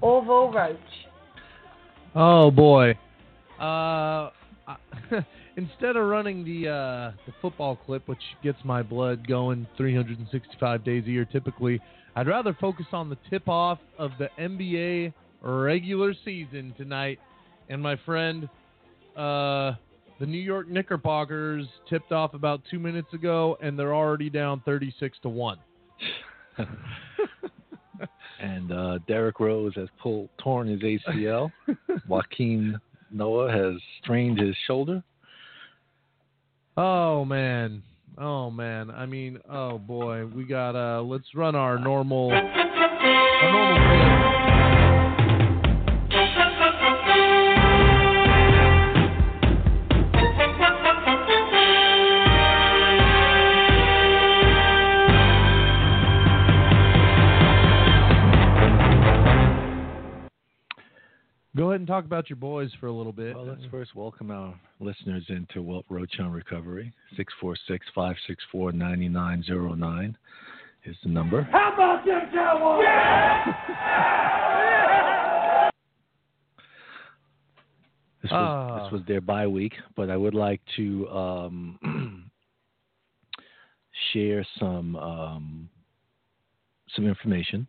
Orville Roach. Oh boy. Uh, instead of running the uh, the football clip, which gets my blood going 365 days a year typically, I'd rather focus on the tip off of the NBA regular season tonight. And my friend, uh, the New York Knickerbockers tipped off about two minutes ago, and they're already down 36 to one. and uh, Derrick Rose has pulled torn his ACL. Joakim Noah has strained his shoulder. Oh man. Oh man. I mean, oh boy. We got uh let's run our normal our normal Go ahead and talk about your boys for a little bit. Well, let's first welcome our listeners into Welt Roach on Recovery. 646 564 9909 is the number. How about them Cowboys? This was, Ah. this was their bye week, but I would like to um, share some um, some information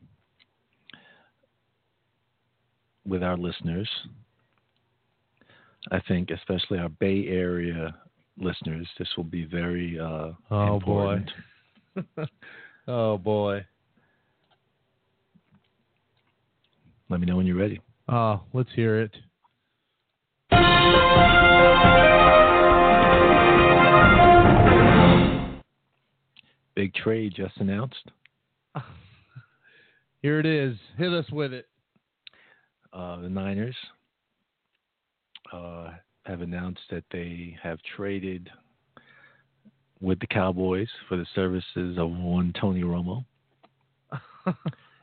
with our listeners. I think, especially our Bay Area listeners, this will be very uh, Oh, boy. oh boy. Let me know when you're ready. Oh, let's hear it. Big trade just announced. Here it is. Hit us with it. Uh, the Niners uh, have announced that they have traded with the Cowboys for the services of one Tony Romo.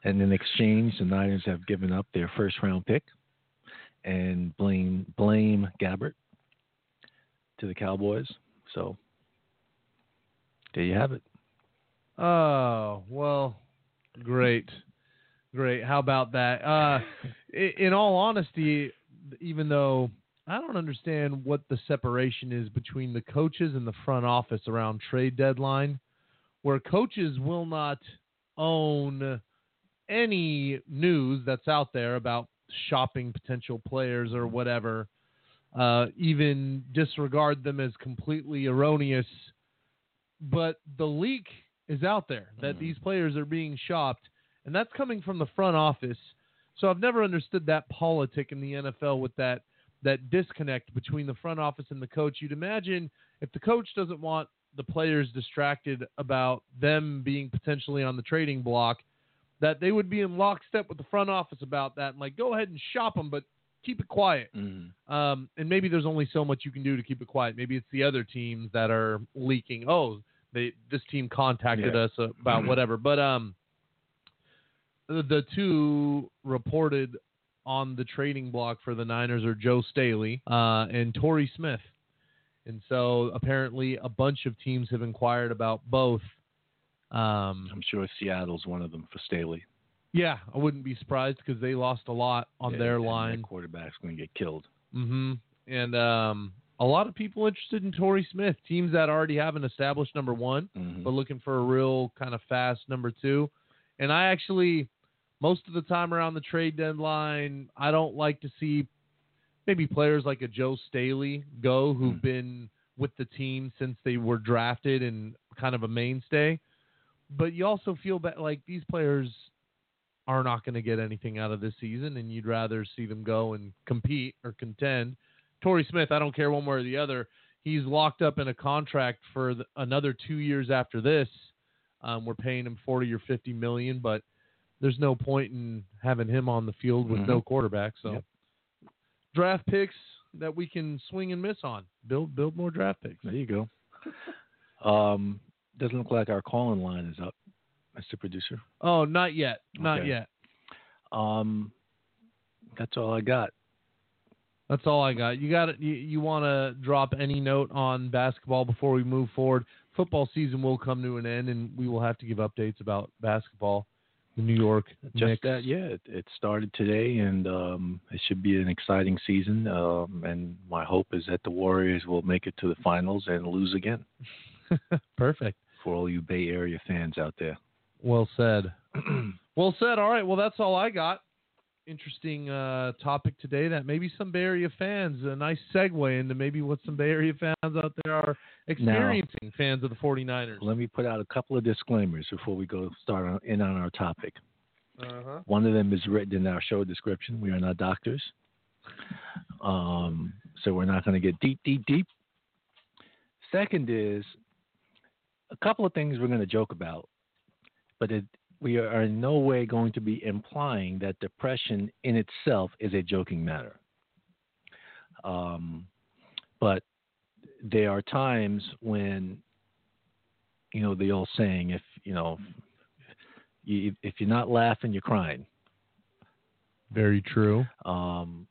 and in exchange, the Niners have given up their first round pick and Blaine Blaine Gabbert to the Cowboys. So there you have it. Oh, well, great. Great. How about that? Uh, in all honesty, even though I don't understand what the separation is between the coaches and the front office around trade deadline, where coaches will not own any news that's out there about shopping potential players or whatever, uh, even disregard them as completely erroneous. But the leak is out there that these players are being shopped, and that's coming from the front office. So I've never understood that politic in the NFL with that that disconnect between the front office and the coach. You'd imagine if the coach doesn't want the players distracted about them being potentially on the trading block, that they would be in lockstep with the front office about that and like go ahead and shop them, but keep it quiet. Mm-hmm. Um, and maybe there's only so much you can do to keep it quiet. Maybe it's the other teams that are leaking. Oh, they this team contacted Yeah. us about whatever. But um, the two reported on the trading block for the Niners are Joe Staley uh, and Torrey Smith. And so apparently a bunch of teams have inquired about both. Um, I'm sure Seattle's one of them for Staley. yeah, I wouldn't be surprised because they lost a lot on Yeah, their line. quarterback's going to get killed. hmm And um, a lot of people interested in Torrey Smith, teams that already have an established number one, Mhm. but looking for a real kind of fast number two. And I actually, most of the time around the trade deadline, I don't like to see maybe players like a Joe Staley go who've Mm. been with the team since they were drafted and kind of a mainstay. But you also feel that like these players are not going to get anything out of this season, and you'd rather see them go and compete or contend. Torrey Smith, I don't care one way or the other. He's locked up in a contract for the, another two years after this. Um, we're paying him forty or fifty million, but there's no point in having him on the field with no quarterback. So, Yep. draft picks that we can swing and miss on. Build build more draft picks. There you go. Um, doesn't look like our calling line is up, Mr. Producer. Oh, not yet, not Okay. yet. Um, that's all I got. That's all I got. You got it. You, you want to drop any note on basketball before we move forward? Football season will come to an end, and we will have to give updates about basketball. The New York Just Knicks. that, yeah. It, it started today, and um, it should be an exciting season. Um, and my hope is that the Warriors will make it to the finals and lose again. Perfect. For all you Bay Area fans out there. Well said. well said. All right. Well, that's all I got. Interesting uh, topic today. That maybe some Bay Area fans, a nice segue into maybe what some Bay Area fans out there are experiencing, fans of the 49ers. Let me put out a couple of disclaimers before we go start on, in on our topic. Uh-huh. One of them is written in our show description. We are not doctors. Um, so we're not going to get deep, deep, deep. Second is a couple of things we're going to joke about, but it, we are in no way going to be implying that depression in itself is a joking matter. Um, but there are times when, you know, the old saying, if, you know, you, if you're not laughing, you're crying. Very true. Um,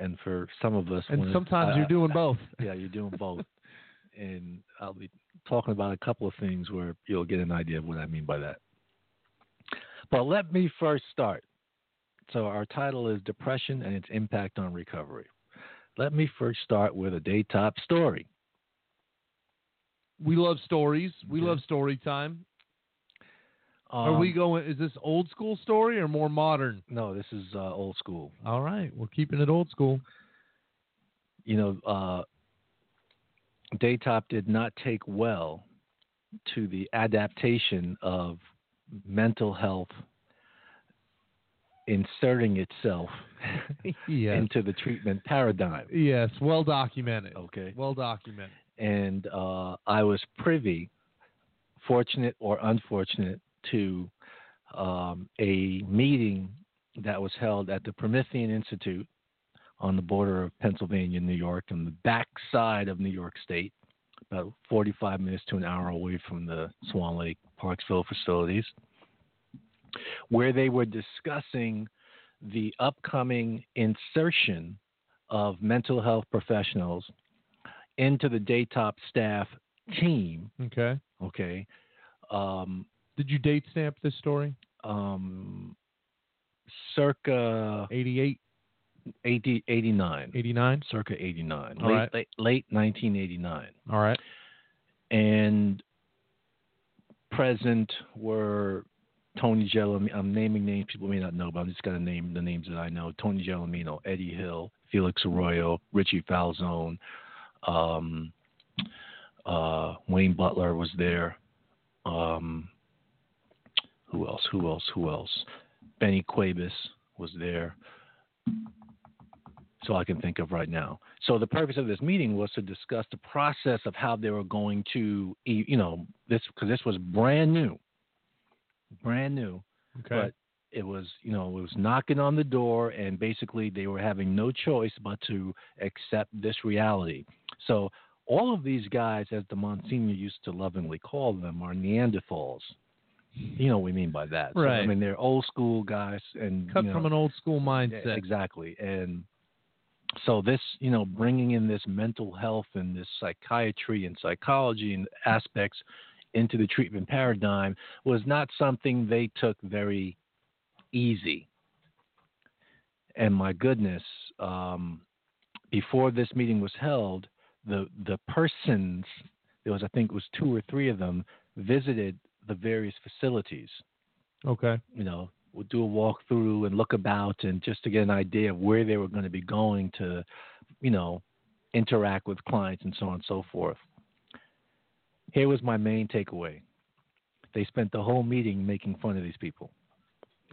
and for some of us, And sometimes I- you're doing both. yeah, you're doing both. and I'll be talking about a couple of things where you'll get an idea of what I mean by that. But let me first start. So our title is Depression and its Impact on Recovery. Let me first start with a Daytop story. We love stories. We Okay. love story time. Um, Are we going? Is this old school story or more modern? No, this is uh, old school. All right, we're keeping it old school. you know, uh, Daytop did not take well to the adaptation of mental health inserting itself yes. into the treatment paradigm. yes. Well documented. Okay. Well documented. And uh, I was privy, fortunate or unfortunate, to um, a meeting that was held at the Promethean Institute on the border of Pennsylvania and New York, on the backside of New York State, about 45 minutes to an hour away from the Swan Lake Parksville facilities, where they were discussing the upcoming insertion of mental health professionals into the Daytop staff team. Okay. Okay. Um, Did you date stamp this story? um, circa 88, 80, 89. 89? Circa 89. All late, right. late, late 1989. All right. And present were Tony Gelomino. I'm naming names people may not know, but I'm just going to name the names that I know. Tony Gelomino, Eddie Hill, Felix Arroyo, Richie Falzone, um, uh, Wayne Butler was there. Um, who else? Who else? Who else? Benny Cuevas was there. So I can think of right now. So the purpose of this meeting was to discuss the process of how they were going to, you know, this because this was brand new, brand new Okay. but it was you know it was knocking on the door and basically they were having no choice but to accept this reality so all of these guys as the monsignor used to lovingly call them are neanderthals You know what we mean by that. So, I mean, they're old school guys, and Cut you know, from an old school mindset. Exactly. And so this, you know, bringing in this mental health and this psychiatry and psychology and aspects into the treatment paradigm was not something they took very easy. And my goodness, um, before this meeting was held, the the persons there was I think it was two or three of them visited the various facilities Okay. you know, do a walkthrough and look about and just to get an idea of where they were going to be going to, you know, interact with clients and so on and so forth. Here was my main takeaway. They spent the whole meeting making fun of these people.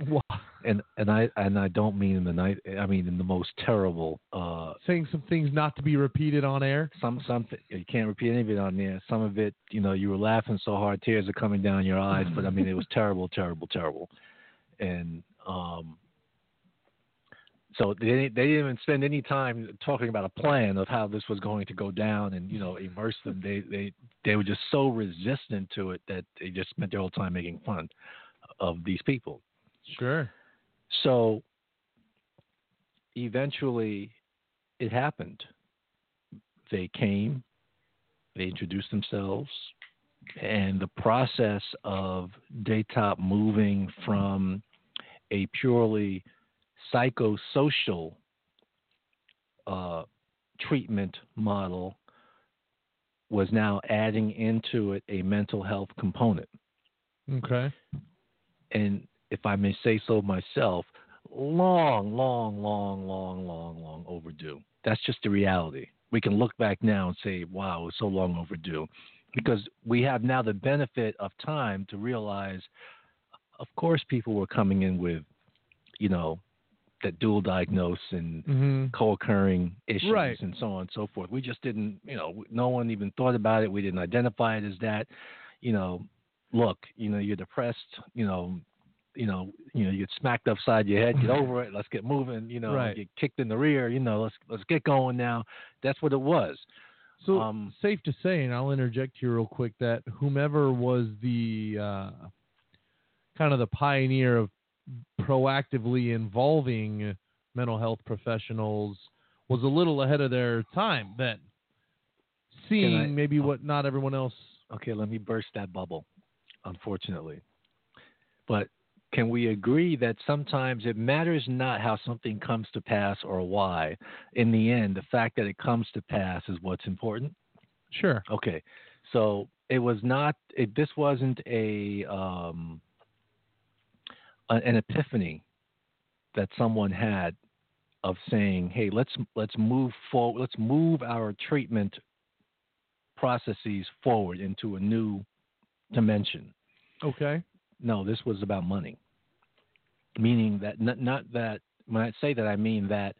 Wow. And and I and I don't mean in the night I mean in the most terrible uh Saying some things not to be repeated on air. some some you can't repeat any of it on there. Some of it, you know, you were laughing so hard, tears are coming down your eyes. But I mean, it was terrible, terrible, terrible. And um, so they didn't, they didn't even spend any time talking about a plan of how this was going to go down and you know immerse them. They they they were just so resistant to it that they just spent their whole time making fun of these people. Sure. So eventually it happened. They came, they introduced themselves, and the process of Daytop moving from a purely psychosocial uh, treatment model was now adding into it a mental health component Okay. and if I may say so myself, long, long, long, long, long, long overdue. That's just the reality. We can look back now and say, wow, it was so long overdue. Because we have now the benefit of time to realize, of course, people were coming in with, you know, that dual diagnose and Mm-hmm. co-occurring issues Right. and so on and so forth. We just didn't, you know, no one even thought about it. We didn't identify it as that. You know, look, you know, you're depressed. You know, you know, you know, you get smacked upside your head. Get over it. Let's get moving. You know, Right. get kicked in the rear. You know, let's let's get going now. That's what it was. So Um, safe to say, and I'll interject here real quick, that whomever was the uh, kind of the pioneer of proactively involving mental health professionals was a little ahead of their time then, seeing I- maybe what not everyone else. Okay, let me burst that bubble, unfortunately. But can we agree that sometimes it matters not how something comes to pass or why? In the end, the fact that it comes to pass is what's important. Sure. Okay, so it was not. It, this wasn't a um, a- an epiphany that someone had of saying, "Hey, let's let's move forward. Let's move our treatment processes forward into a new dimension." Okay. No, this was about money. Meaning that not, not that when I say that I mean that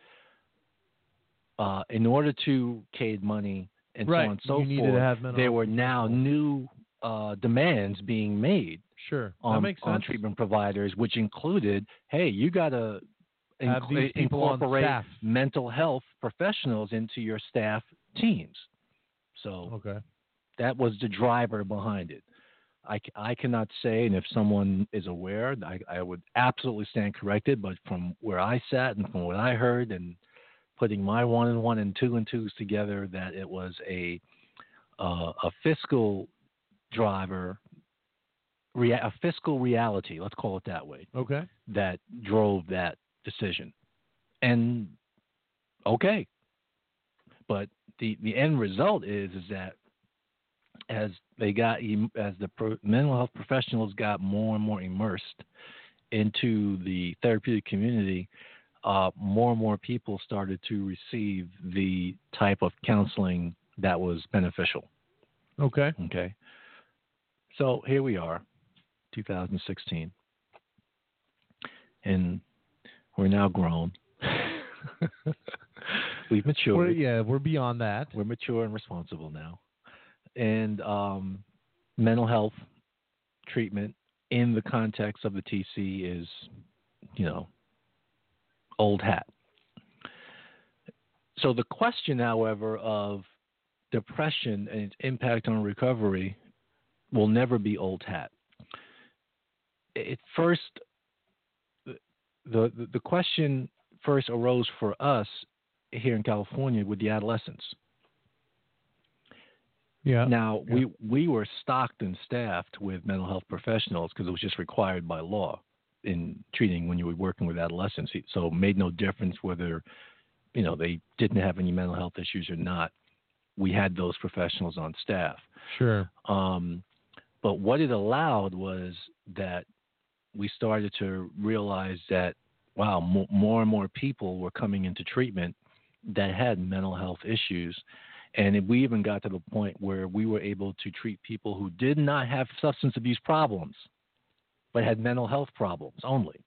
uh, in order to cade money and right. so on and so you forth, to have mental there were now new uh, demands being made Sure. on, on treatment providers, which included, hey, you got to Have these people on incorporate staff. mental health professionals into your staff teams. So Okay. that was the driver behind it. I, I cannot say, and if someone is aware, I, I would absolutely stand corrected. But from where I sat and from what I heard, and putting my one and one and two and twos together, that it was a uh, a fiscal driver, rea- a fiscal reality. Let's call it that way. Okay. That drove that decision. And okay, but the the end result is is that as they got as the pro- mental health professionals got more and more immersed into the therapeutic community, uh, more and more people started to receive the type of counseling that was beneficial. Okay. Okay, so here we are, 2016, and we're now grown. We've matured. We're, yeah, we're beyond that. We're mature and responsible now. And um, mental health treatment in the context of the TC is, you know, old hat. So the question, however, of depression and its impact on recovery will never be old hat. It first the, the the question first arose for us here in California with the adolescents. Yeah. Now yeah. we we were stocked and staffed with mental health professionals because it was just required by law in treating when you were working with adolescents. So it made no difference whether you know they didn't have any mental health issues or not. We had those professionals on staff. Sure. Um, but what it allowed was that we started to realize that wow, mo- more and more people were coming into treatment that had mental health issues. And we even got to the point where we were able to treat people who did not have substance abuse problems, but had mental health problems only.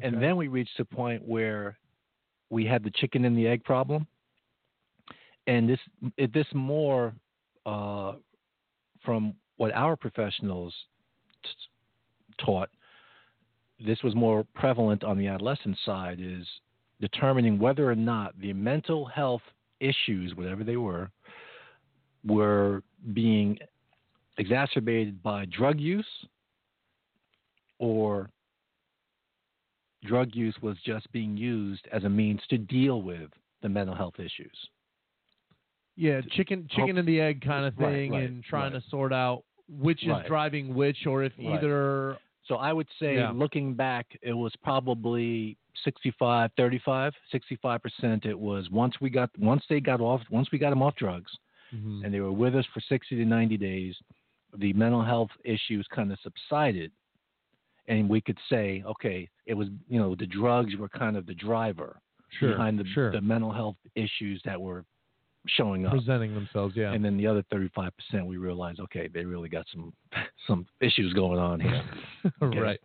And then we reached a point where we had the chicken and the egg problem. And this, it, this more uh, from what our professionals t- taught, this was more prevalent on the adolescent side is determining whether or not the mental health issues, whatever they were, were being exacerbated by drug use or drug use was just being used as a means to deal with the mental health issues. Yeah, chicken chicken and the egg kind of Right, thing, right, and trying right. to sort out which is Right. driving which, or if Right. either. So I would say, Yeah. looking back, it was probably 65, 35, 65%. It was once we got, once they got off, once we got them off drugs Mhm. and they were with us for 60 to 90 days, the mental health issues kind of subsided. And we could say, okay, it was, you know, the drugs were kind of the driver Sure. behind the, sure. the mental health issues that were showing up. Presenting themselves. Yeah. And then the other 35%, we realized, okay, they really got some some issues going on here. Okay. right.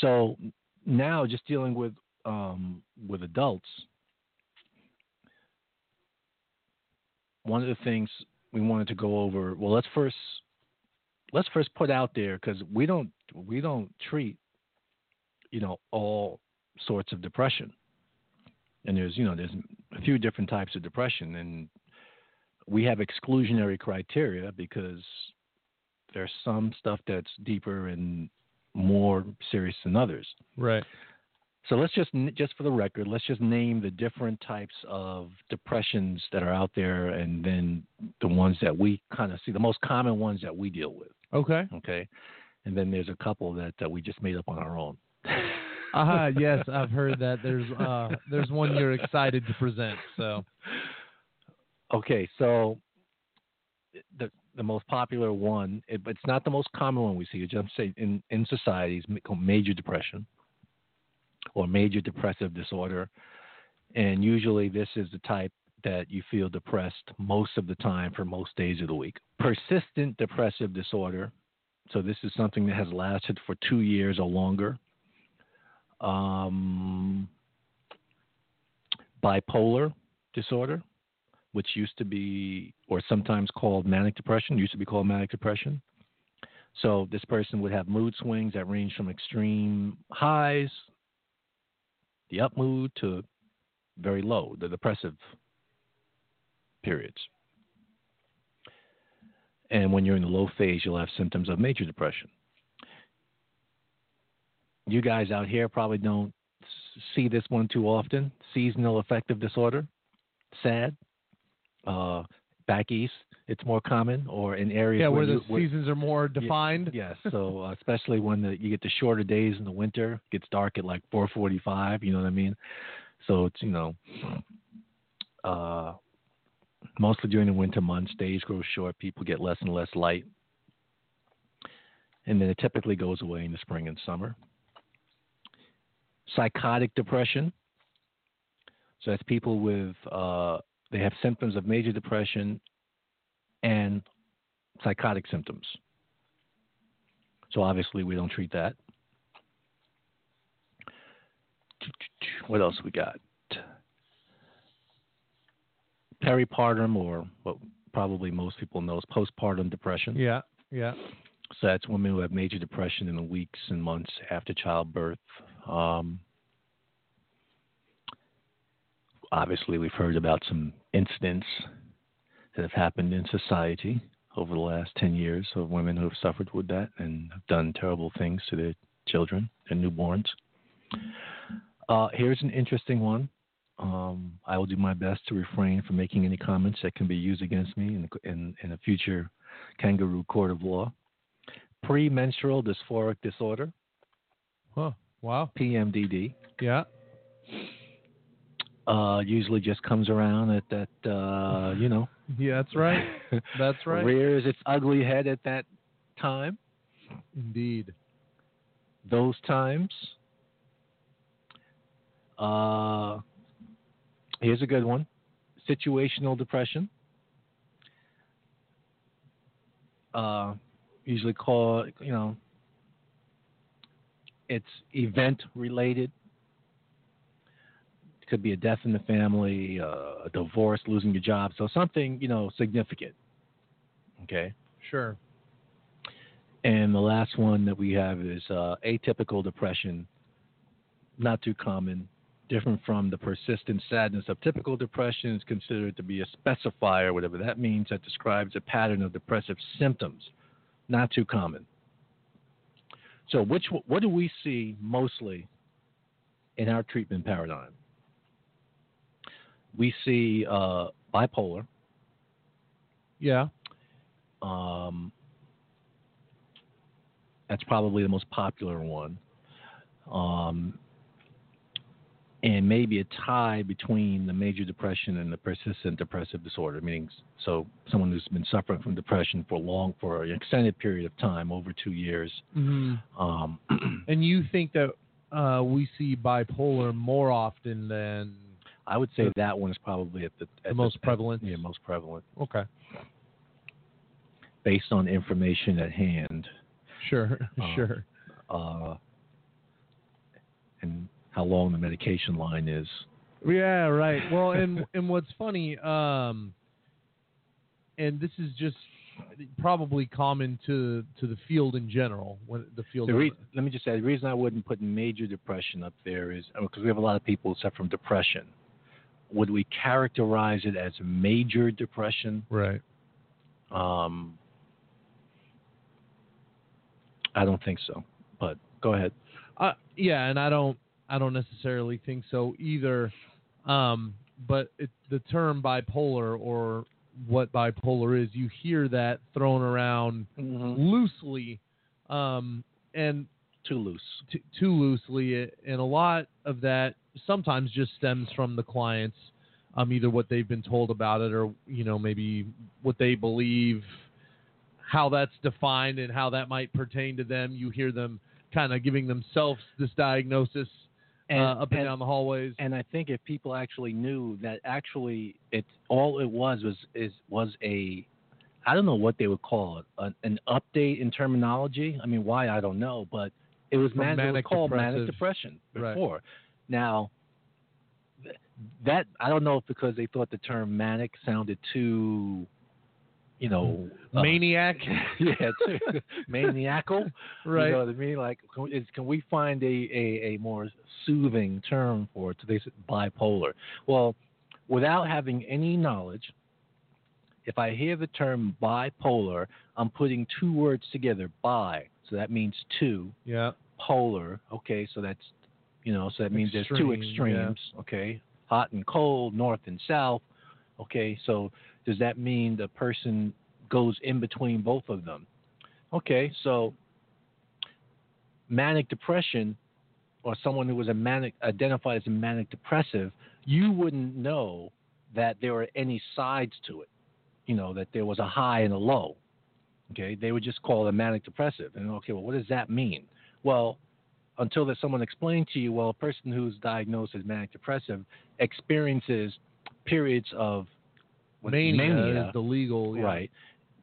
So now, just dealing with um, with adults, one of the things we wanted to go over. Well, let's first let's first put out there because we don't we don't treat you know all sorts of depression, and there's you know there's a few different types of depression, and we have exclusionary criteria because there's some stuff that's deeper and more serious than others. Right. So let's just just for the record, let's just name the different types of depressions that are out there, and then the ones that we kind of see, the most common ones that we deal with. Okay. Okay, and then there's a couple that, that we just made up on our own. Uh, yes, I've heard that. There's uh, there's one you're excited to present. So. Okay, so the the most popular one, it, it's not the most common one we see. It's just say in in called major depression or major depressive disorder, and usually this is the type that you feel depressed most of the time for most days of the week. Persistent depressive disorder, so this is something that has lasted for two years or longer. Um, bipolar disorder which used to be, or sometimes called manic depression, used to be called manic depression. So this person would have mood swings that range from extreme highs, the up mood, to very low, the depressive periods. And when you're in the low phase, you'll have symptoms of major depression. You guys out here probably don't see this one too often seasonal affective disorder, SAD uh, back east, it's more common, or in areas Yeah, where the you, where- seasons are more defined. Yes, so uh, especially when the, you get the shorter days in the winter, it gets dark at like 4:45. You know what I mean? So it's you know, uh, mostly during the winter months, days grow short, people get less and less light, and then it typically goes away in the spring and summer. Psychotic depression. So that's people with uh, they have symptoms of major depression and psychotic symptoms. So obviously we don't treat that. What else we got? Peripartum, or what probably most people know is postpartum depression. Yeah. Yeah. So that's women who have major depression in the weeks and months after childbirth. Um, obviously, we've heard about some incidents that have happened in society over the last 10 years of women who have suffered with that and have done terrible things to their children and newborns. Uh, here's an interesting one. Um, I will do my best to refrain from making any comments that can be used against me in, in, in a future kangaroo court of law. Premenstrual dysphoric disorder, Huh. Wow. PMDD, Yeah. Uh, usually just comes around at that, uh, you know, Yeah, that's right. That's right. rears its ugly head at that time. Indeed. those times. Uh, here's a good one situational depression. Uh, usually called, you know, it's event related. It could be a death in the family, uh, a divorce, losing your job. So something, you know, significant. Okay. Sure. And the last one that we have is uh, atypical depression, not too common, different from the persistent sadness of typical depression. is considered to be a specifier, whatever that means, that describes a pattern of depressive symptoms, not too common. So, which what do we see mostly in our treatment paradigm? We see uh, bipolar. Yeah. Um, that's probably the most popular one. Um, and maybe a tie between the major depression and the persistent depressive disorder, meaning so someone who's been suffering from depression for long, for an extended period of time, over two years. hmm Um, And you think that uh, we see bipolar more often than I would say that one is probably at the, at the most at- prevalent? yeah, most prevalent, Okay. based on information at hand. Sure. Uh, sure. uh, and how long the medication line is. Yeah, right. Well, and and what's funny, um, and this is just probably common to to the field in general. When the field, The re- let me just say the reason I wouldn't put major depression up there is because we have a lot of people who suffer from depression. Would we characterize it as major depression? right? Um, I don't think so. But go ahead. Uh, yeah, and I don't I don't necessarily think so either. Um, but it, the term bipolar or what bipolar is, you hear that thrown around loosely, um, and Too loose. t- too loosely, and a lot of that sometimes just stems from the clients, um, either what they've been told about it, or you know maybe what they believe, how that's defined, and how that might pertain to them. You hear them kind of giving themselves this diagnosis uh, up and, down the hallways. And I think if people actually knew that actually it all it was was is was a I don't know what they would call it an, an update in terminology. I mean, why I don't know, but it was From man- it was manic called manic depression Right. Now that I don't know if because they thought the term manic sounded too, you know, uh, Maniac, yeah, too maniacal. right? You know what I mean? Like, can, is, can we find a, a, a more soothing term for it? So they said bipolar. Well, without having any knowledge, if I hear the term bipolar, I'm putting two words together. Bi, so that means two. yeah, Polar, okay, so that's you know, so that means there's two Extreme, yeah. extremes, okay, hot and cold, north and south. Okay, so does that mean the person goes in between both of them? Okay, so manic depression or someone who was a manic identified as a manic depressive, you wouldn't know that there were any sides to it. You know, that there was a high and a low. Okay, they would just call it a manic depressive. And okay, well, what does that mean? Well, until there's someone explained to you, well, a person who's diagnosed as manic depressive experiences periods of mania, is the legal, yeah. right?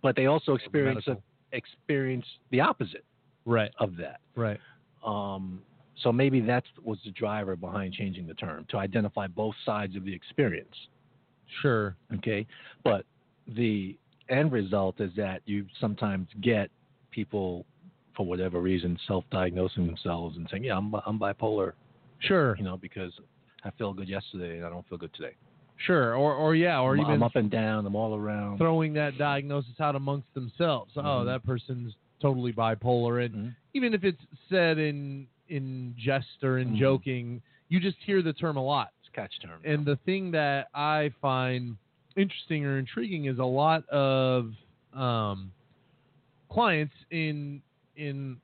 But they also experience a, experience the opposite right, of that. right. Um, so maybe that was the driver behind changing the term to identify both sides of the experience. Sure. Okay, but the end result is that you sometimes get people, for whatever reason, self-diagnosing themselves and saying, "Yeah, I'm, I'm bipolar," Sure. you know, because I feel good yesterday and I don't feel good today. Sure. Or or yeah, or I'm, even I'm up and down. I'm all around. throwing that diagnosis out amongst themselves. Oh, Mhm. that person's totally bipolar, and Mhm. even if it's said in in jest or in Mhm. joking, you just hear the term a lot. It's catch term. And the thing that I find interesting or intriguing is a lot of um, clients in in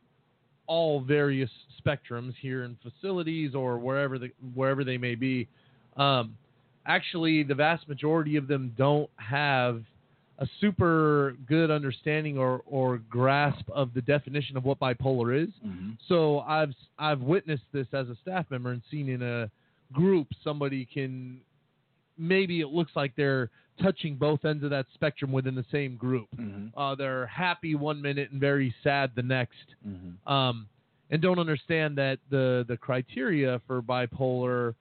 all various spectrums here in facilities or wherever the, wherever they may be. Um, actually, the vast majority of them don't have a super good understanding or, or grasp of the definition of what bipolar is. Mhm. So I've I've witnessed this as a staff member and seen in a group somebody can maybe it looks like they're touching both ends of that spectrum within the same group. Mhm. Uh, they're happy one minute and very sad the next, Mhm. um, and don't understand that the the criteria for bipolar.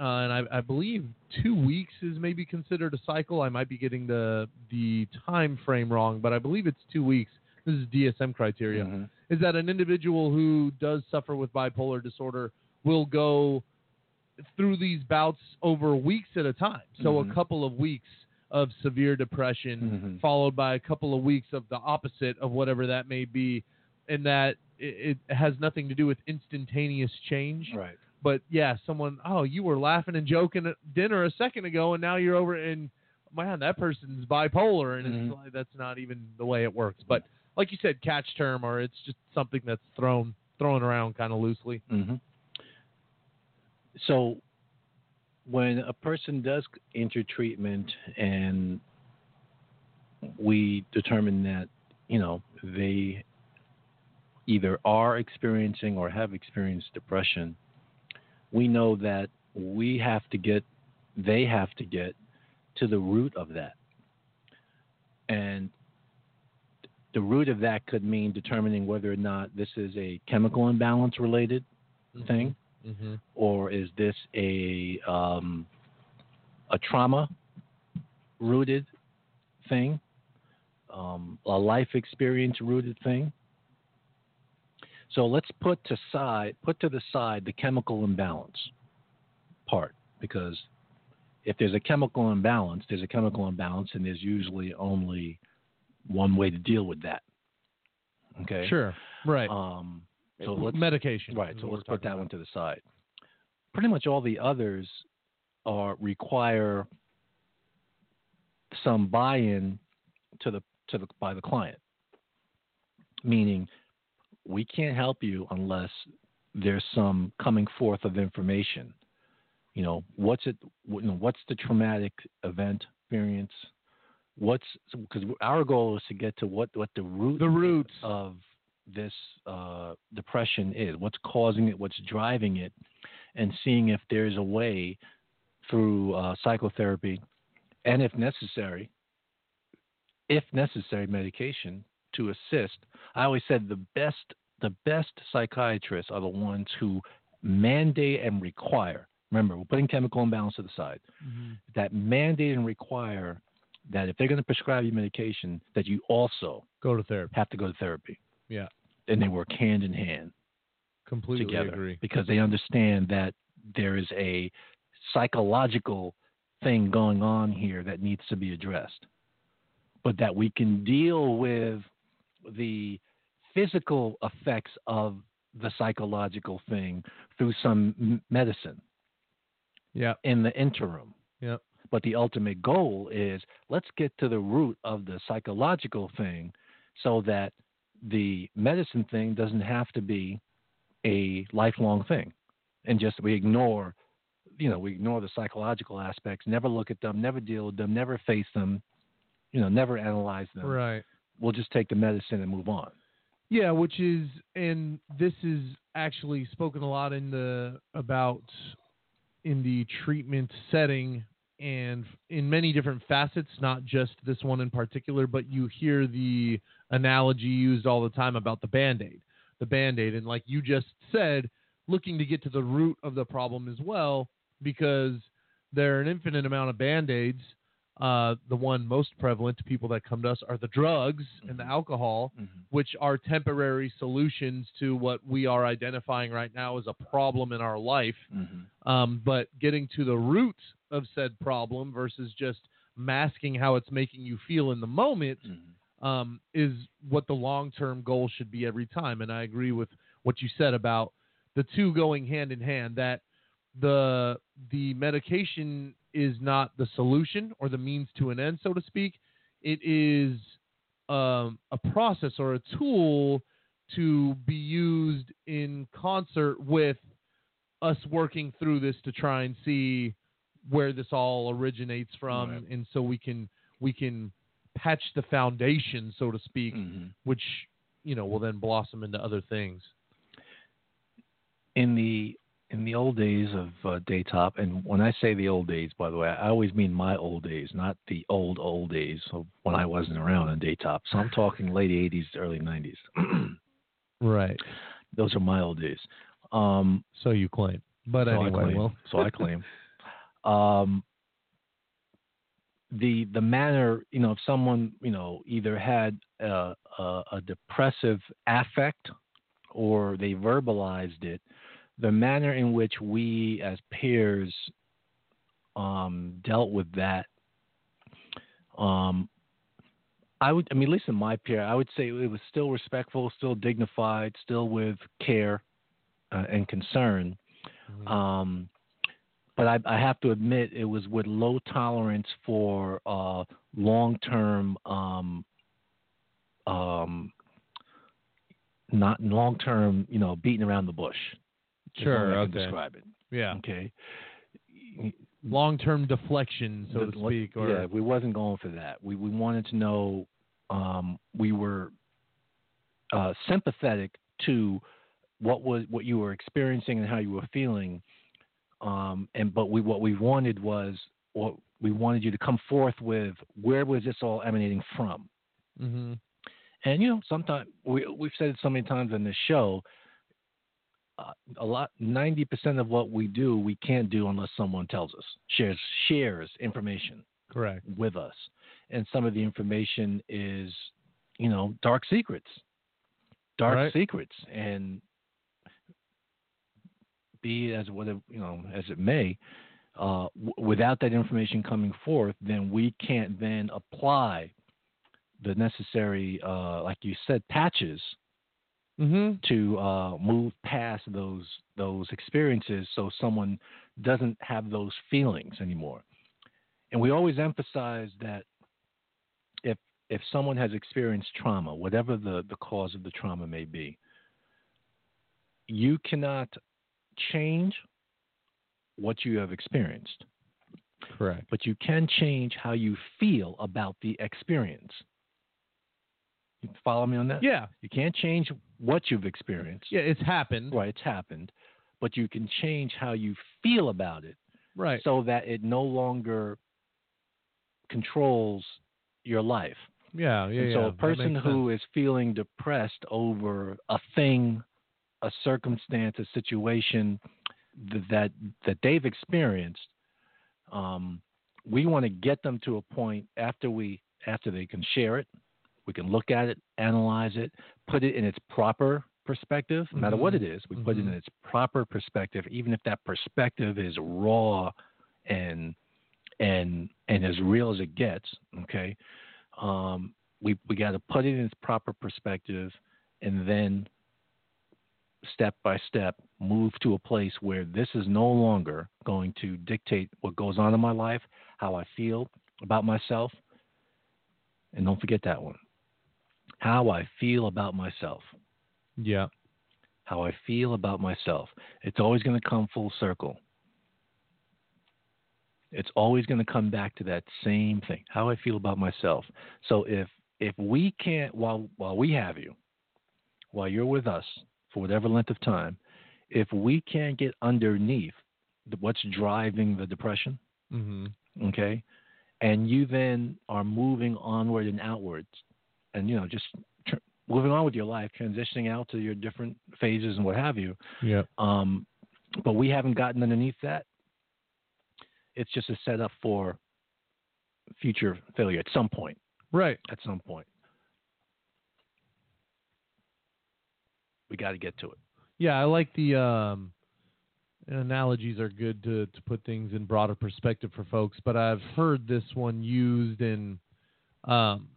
Uh, and I, I believe two weeks is maybe considered a cycle. I might be getting the the time frame wrong, but I believe it's two weeks. This is DSM criteria Mhm. is that an individual who does suffer with bipolar disorder will go through these bouts over weeks at a time. So Mhm. a couple of weeks of severe depression, Mhm. followed by a couple of weeks of the opposite of whatever that may be, and that it, it has nothing to do with instantaneous change. Right. But yeah, someone, oh, you were laughing and joking at dinner a second ago, and now you're over and man, that person's bipolar, and Mhm. it's like, that's not even the way it works. But like you said, catch term, or it's just something that's thrown thrown around kind of loosely. hmm So, when a person does enter treatment and we determine that, you know, they either are experiencing or have experienced depression, we know that we have to get, they have to get to the root of that. And the root of that could mean determining whether or not this is a chemical imbalance related mm-hmm. thing Mm-hmm. or is this a um, a trauma rooted thing, um, a life experience rooted thing? So let's put to side put to the side the chemical imbalance part because if there's a chemical imbalance, there's a chemical imbalance, and there's usually only one way to deal with that. Okay. Sure. Right. Um, so let's Medication. Right. So let's put that talking one to the side. Pretty much all the others are require some buy-in to the to the by the client. Meaning, we can't help you unless there's some coming forth of information. You know, what's it? You know, what's the traumatic event experience? What's because our goal is to get to what what the root The roots. of this uh, depression is, what's causing it, what's driving it, and seeing if there's a way through uh, psychotherapy and, if necessary, if necessary, medication to assist. I always said the best the best psychiatrists are the ones who mandate and require. Remember, we're putting chemical imbalance to the side. Mhm. That mandate and require that if they're going to prescribe you medication, that you also Go to therapy. have to go to therapy. Yeah. And they work hand in hand Completely together agree. because they understand that there is a psychological thing going on here that needs to be addressed. But that we can deal with the physical effects of the psychological thing through some m- medicine Yeah. in the interim. Yep. But the ultimate goal is let's get to the root of the psychological thing so that the medicine thing doesn't have to be a lifelong thing. And just we ignore, you know, we ignore the psychological aspects, never look at them, never deal with them, never face them, you know, never analyze them. Right. We'll just take the medicine and move on. Yeah, which is, and this is actually spoken a lot in the about in the treatment setting and in many different facets, not just this one in particular, but you hear the analogy used all the time about the band aid. The band aid, and like you just said, looking to get to the root of the problem as well, because there are an infinite amount of band aids. Uh, the one most prevalent to people that come to us are the drugs and the Mhm. alcohol which are temporary solutions to what we are identifying right now as a problem in our life. Mm-hmm. Um, but getting to the root of said problem versus just masking how it's making you feel in the moment, Mm-hmm. um, is what the long term goal should be every time. And I agree with what you said about the two going hand in hand. That the the medication is not the solution or the means to an end, so to speak. It is um, a process or a tool to be used in concert with us working through this to try and see where this all originates from, Right. and so we can we can patch the foundation, so to speak, Mhm. which you know will then blossom into other things. in the in the old days of uh, Daytop, and when I say the old days, by the way, I always mean my old days, not the old old days of when I wasn't around on Daytop. So I'm talking late '80s, early '90s. Right. Those are my old days. Um, So you claim, but so I anyway, claim. well, so I claim. Um, the the manner, you know, if someone, you know, either had a, a, a depressive affect or they verbalized it, the manner in which we as peers um, dealt with that, um, I would, I mean, at least in my peer, I would say it was still respectful, still dignified, still with care uh, and concern. Um, but I, I have to admit, it was with low tolerance for uh, long-term, um, um, not long-term, you know, beating around the bush. Is the way Sure, okay. describe it. yeah, Okay. long term deflection, so The- to speak, or yeah, we wasn't going for that. We we wanted to know. Um, we were uh, sympathetic to what was what you were experiencing and how you were feeling. Um, and but we what we wanted was what we wanted you to come forth with. Where was this all emanating from? hmm And you know, sometimes we we've said it so many times on this show. Uh, a lot, ninety percent of what we do, we can't do unless someone tells us, shares shares information correct. with us. And some of the information is, you know, dark secrets. Dark Right. secrets. And be as whatever you know, as it may, uh, w- without that information coming forth, then we can't then apply the necessary, uh, like you said, patches hmm to uh, move past those those experiences, so someone doesn't have those feelings anymore. And we always emphasize that if if someone has experienced trauma, whatever the, the cause of the trauma may be, you cannot change what you have experienced, Correct. but you can change how you feel about the experience. You follow me on that? Yeah, You can't change what you've experienced. yeah, it's happened. Right, it's happened. But you can change how you feel about it Right. so that it no longer controls your life. yeah, yeah, and yeah. so a that person who is feeling depressed over a thing, a circumstance, a situation th- that that they've experienced, um, we want to get them to a point after we after they can share it, we can look at it, analyze it, put it in its proper perspective, no matter what Mhm. it is. We put it in Mhm. its proper perspective, even if that perspective is raw and and and as real as it gets. Okay, um, we we got to put it in its proper perspective, and then step by step move to a place where this is no longer going to dictate what goes on in my life, how I feel about myself, and don't forget that one. How I feel about myself. Yeah. How I feel about myself. It's always going to come full circle. It's always going to come back to that same thing. How I feel about myself. So if if we can't while while we have you, while you're with us for whatever length of time, if we can't get underneath the, what's driving the depression, hmm okay, and you then are moving onward and outwards, and you know just tr- moving on with your life, transitioning out to your different phases and what have you. Yep. Um, but we haven't gotten underneath that. It's just a setup for future failure at some point. Right. At some point, we got to get to it. Yeah, I like the um, analogies are good to to put things in broader perspective for folks. But I've heard this one used in um,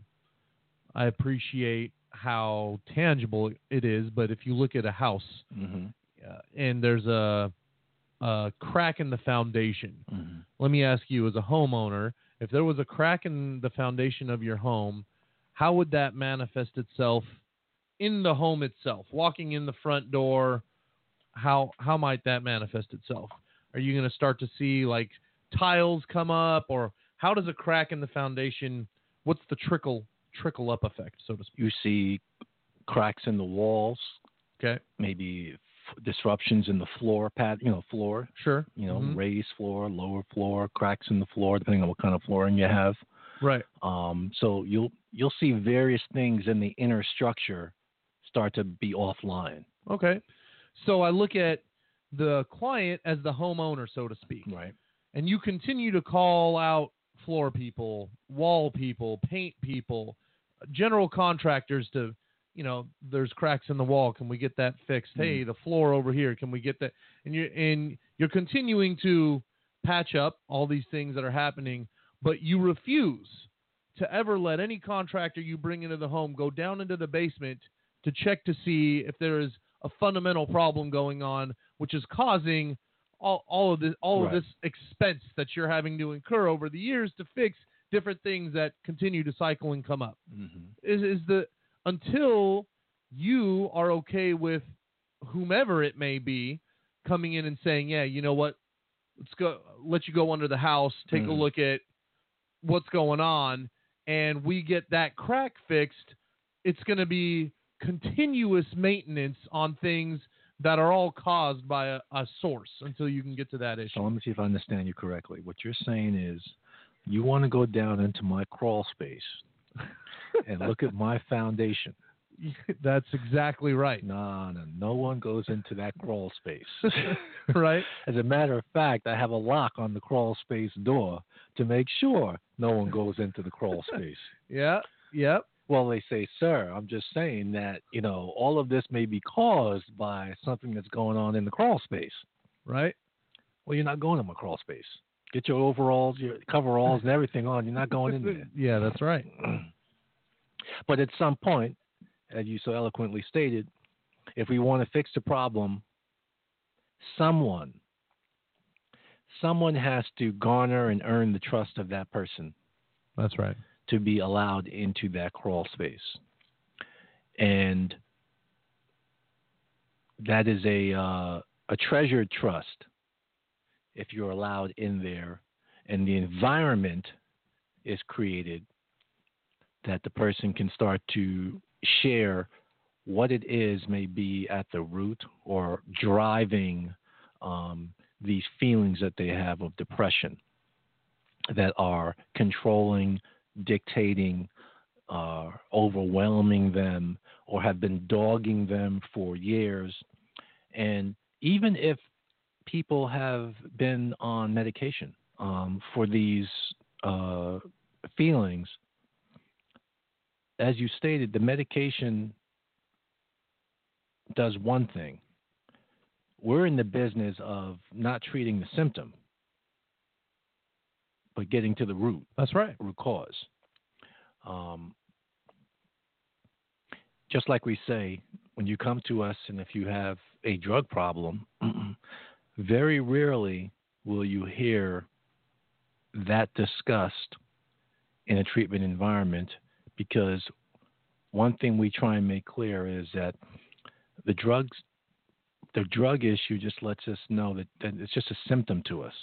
I appreciate how tangible it is. But if you look at a house Mm-hmm. uh, and there's a, a crack in the foundation, Mm-hmm. let me ask you, as a homeowner, if there was a crack in the foundation of your home, how would that manifest itself in the home itself? Walking in the front door, how how might that manifest itself? Are you going to start to see like tiles come up, or how does a crack in the foundation? What's the trickle trickle up effect, so to speak? You see cracks in the walls, Okay, maybe f- disruptions in the floor pad, you know, floor, sure. you know, Mhm. raised floor, lower floor, cracks in the floor, depending on what kind of flooring you have. right. Um, so you'll you'll see various things in the inner structure start to be offline. Okay, so I look at the client as the homeowner, so to speak. Right. and you continue to call out floor people, wall people, paint people, general contractors to, you know, there's cracks in the wall. Can we get that fixed? Mm-hmm. Hey, the floor over here. Can we get that? And you're and you're continuing to patch up all these things that are happening, but you refuse to ever let any contractor you bring into the home go down into the basement to check to see if there is a fundamental problem going on, which is causing all, all of this all Right. of this expense that you're having to incur over the years to fix different things that continue to cycle and come up. Mm-hmm. Is is the until you are okay with whomever it may be coming in and saying, yeah, you know what, let's go, let you go under the house, take a Mhm. look at what's going on, and we get that crack fixed. It's going to be continuous maintenance on things that are all caused by a, a source until you can get to that issue. So let me see if I understand you correctly. What you're saying is you want to go down into my crawl space and look at my foundation. That's exactly right. No, no, no one goes into that crawl space. right? As a matter of fact, I have a lock on the crawl space door to make sure no one goes into the crawl space. Yeah. Yep. Well, they say, sir, I'm just saying that, you know, all of this may be caused by something that's going on in the crawl space. Right. Well, you're not going in my crawl space. Get your overalls, your coveralls, and everything on. You're not going in there. Yeah, that's right. but at some point, as you so eloquently stated, if we want to fix the problem, someone, someone has to garner and earn the trust of that person That's right. to be allowed into that crawl space. And that is a uh, a treasured trust if you're allowed in there and the environment is created that the person can start to share what it is may be at the root or driving um, these feelings that they have of depression that are controlling, dictating, uh, overwhelming them, or have been dogging them for years. And even if people have been on medication um, for these uh, feelings, as you stated, the medication does one thing. We're in the business of not treating the symptom, but getting to the root, That's right. root cause. Um, just like we say, when you come to us and if you have a drug problem, very rarely will you hear that discussed in a treatment environment because one thing we try and make clear is that the drugs the drug issue just lets us know that, that it's just a symptom to us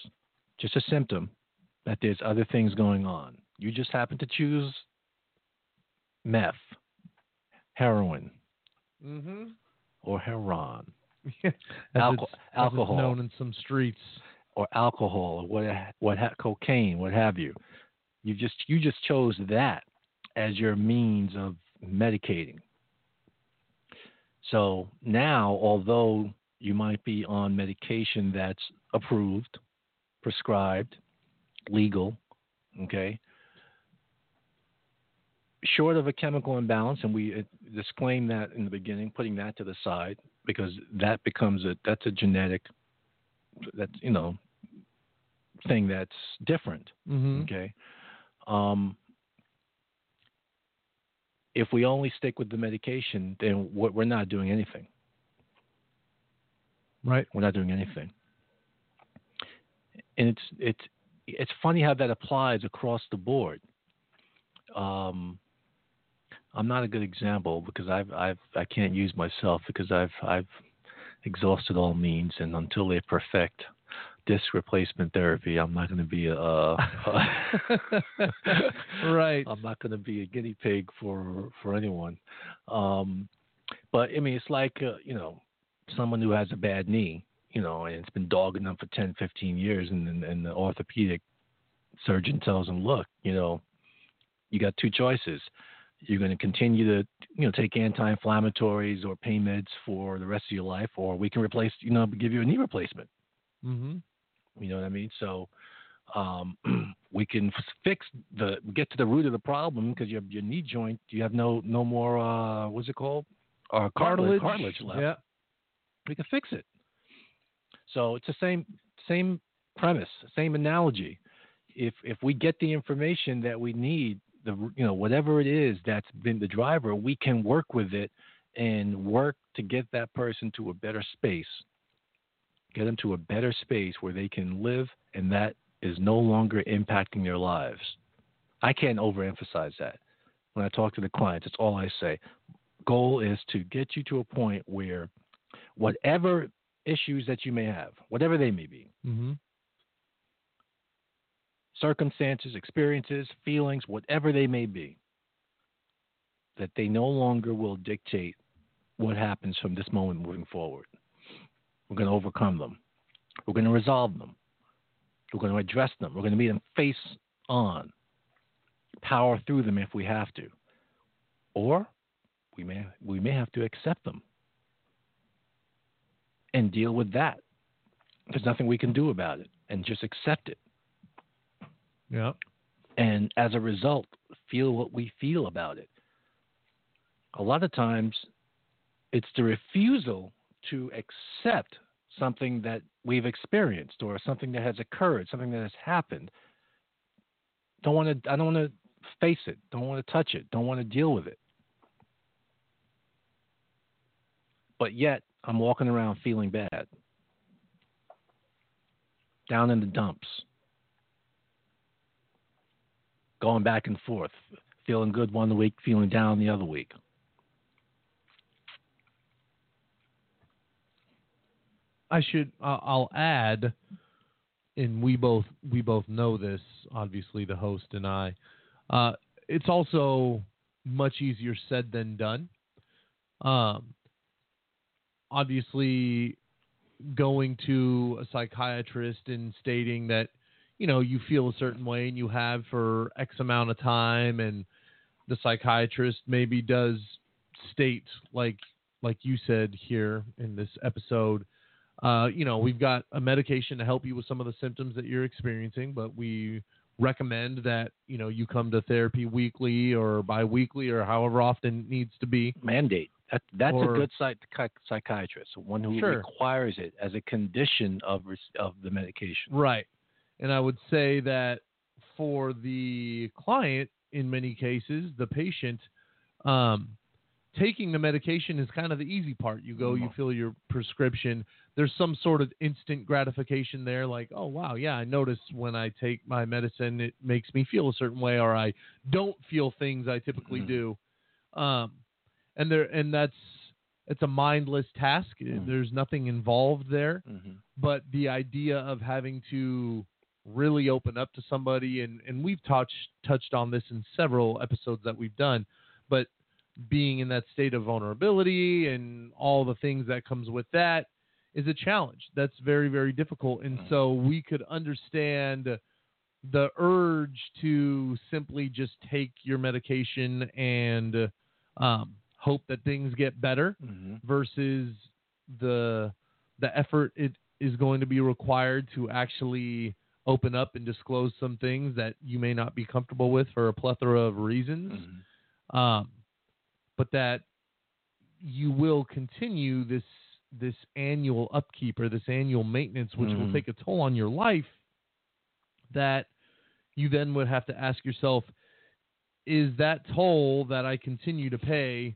just a symptom that there's other things going on you just happen to choose meth heroin Mm-hmm. or heron as Alco- it's, as it's alcohol. known in some streets. or alcohol or what what ha- cocaine what have you you just you just chose that as your means of medicating so now although you might be on medication that's approved prescribed legal okay short of a chemical imbalance and we uh, disclaim that in the beginning putting that to the side because that becomes a that's a genetic that's you know thing that's different Mm-hmm. okay um if we only stick with the medication, then what we're not doing anything. Right. We're not doing anything. And it's it's it's funny how that applies across the board. Um, I'm not a good example because I've I've I can't use myself because I've I've exhausted all means and until they perfect disc replacement therapy, I'm not going to be a, right. I'm not going to be a guinea pig for for anyone. Um, but I mean, it's like uh, you know, someone who has a bad knee, you know, and it's been dogging them for 10, 15 years, and and, and the orthopedic surgeon tells them, look, you know, you got two choices. You're going to continue to, you know, take anti-inflammatories or pain meds for the rest of your life, or we can replace, you know, give you a knee replacement. Mm-hmm. You know what I mean? So um, we can fix the get to the root of the problem because your your knee joint you have no no more uh, what's it called uh, cartilage cartilage left. Yeah. We can fix it. So it's the same same premise, same analogy. If if we get the information that we need, the you know whatever it is that's been the driver, we can work with it and work to get that person to a better space get them to a better space where they can live and that is no longer impacting their lives. I can't overemphasize that. When I talk to the clients, it's all I say. Goal is to get you to a point where whatever issues that you may have, whatever they may be, Mm-hmm. Circumstances, experiences, feelings, whatever they may be, that they no longer will dictate what happens from this moment moving forward. We're going to overcome them. We're going to resolve them. We're going to address them. We're going to meet them face on. Power through them if we have to. Or we may we may have to accept them and deal with that. There's nothing we can do about it and just accept it. Yeah. And as a result, feel what we feel about it. A lot of times it's the refusal to accept something that we've experienced or something that has occurred, something that has happened. Don't want to I don't want to face it, don't want to touch it, don't want to deal with it. But yet I'm walking around feeling bad. Down in the dumps. Going back and forth, feeling good one week, feeling down the other week. I should. Uh, I'll add, and we both we both know this. Obviously, the host and I. Uh, it's also much easier said than done. Um, obviously, going to a psychiatrist and stating that you know you feel a certain way and you have for X amount of time, and the psychiatrist maybe does state like like you said here in this episode uh, you know, we've got a medication to help you with some of the symptoms that you're experiencing, but we recommend that, you know, you come to therapy weekly or biweekly or however often it needs to be. mandate. That, that's Or- a good psych, psychiatrist, one who Sure. requires it as a condition of of the medication. Right. And I would say that for the client, in many cases, the patient, um, taking the medication is kind of the easy part. You go, you Mhm. fill your prescription. There's some sort of instant gratification there, like, oh, wow, yeah, I notice when I take my medicine, it makes me feel a certain way, or I don't feel things I typically Mhm. do. Um, and there, and that's, it's a mindless task. Mhm. There's nothing involved there Mm-hmm. but the idea of having to really open up to somebody and, and we've touched touched on this in several episodes that we've done but being in that state of vulnerability and all the things that comes with that is a challenge that's very very difficult and so we could understand the urge to simply just take your medication and um, hope that things get better Mm-hmm. versus the the effort it is going to be required to actually open up and disclose some things that you may not be comfortable with for a plethora of reasons Mm-hmm. um, but that you will continue this this annual upkeep or this annual maintenance which will Mhm. take a toll on your life that you then would have to ask yourself is that toll that I continue to pay,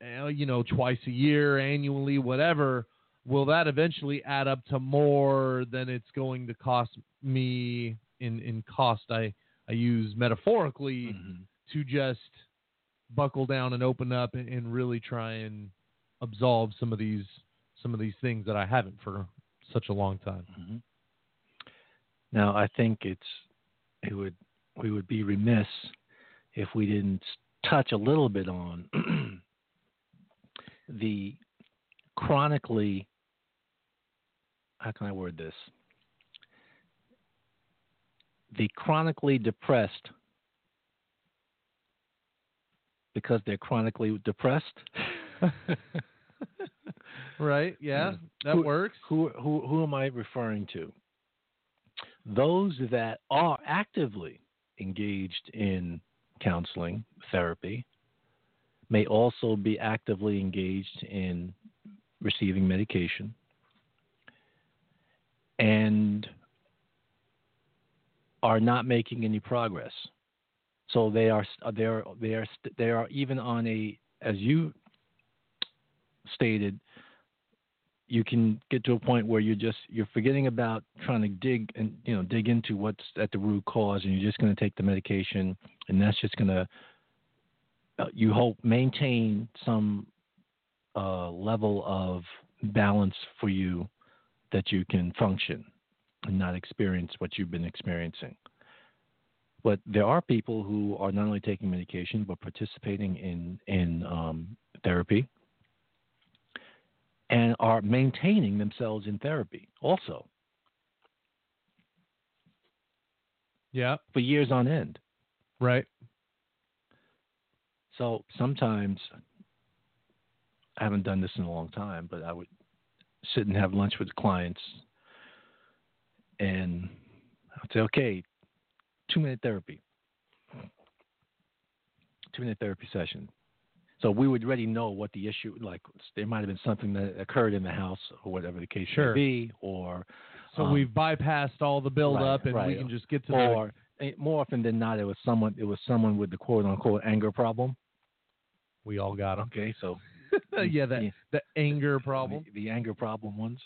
uh, you know, twice a year, annually, whatever, will that eventually add up to more than it's going to cost me in in cost? I I use metaphorically Mhm. to just buckle down and open up and, and really try and absolve some of these some of these things that I haven't for such a long time. hmm Now, I think it's it would we would be remiss if we didn't touch a little bit on the chronically. How can I word this? The chronically depressed because they're chronically depressed. right? Yeah, that Who- works. Who who who am I referring to? Those that are actively engaged in counseling, therapy, may also be actively engaged in receiving medication and are not making any progress. So they are they are they are they are even on a as you stated you can get to a point where you're just you're forgetting about trying to dig and you know dig into what's at the root cause and you're just going to take the medication and that's just going to uh, you hope maintain some uh, level of balance for you that you can function and not experience what you've been experiencing but there are people who are not only taking medication but participating in in um, therapy and are maintaining themselves in therapy also Yeah, for years on end. right. So sometimes I haven't done this in a long time, but I would sit and have lunch with clients and I'd say, okay, two minute therapy. Two minute therapy session. So we would already know what the issue like there might have been something that occurred in the house or whatever the case Sure. may be, or So Um, we've bypassed all the build right, up and we can just get to or eh, more often than not it was someone it was someone with the quote unquote anger problem. We all got them. Okay, so yeah, that Yeah. the anger problem. the, the anger problem ones.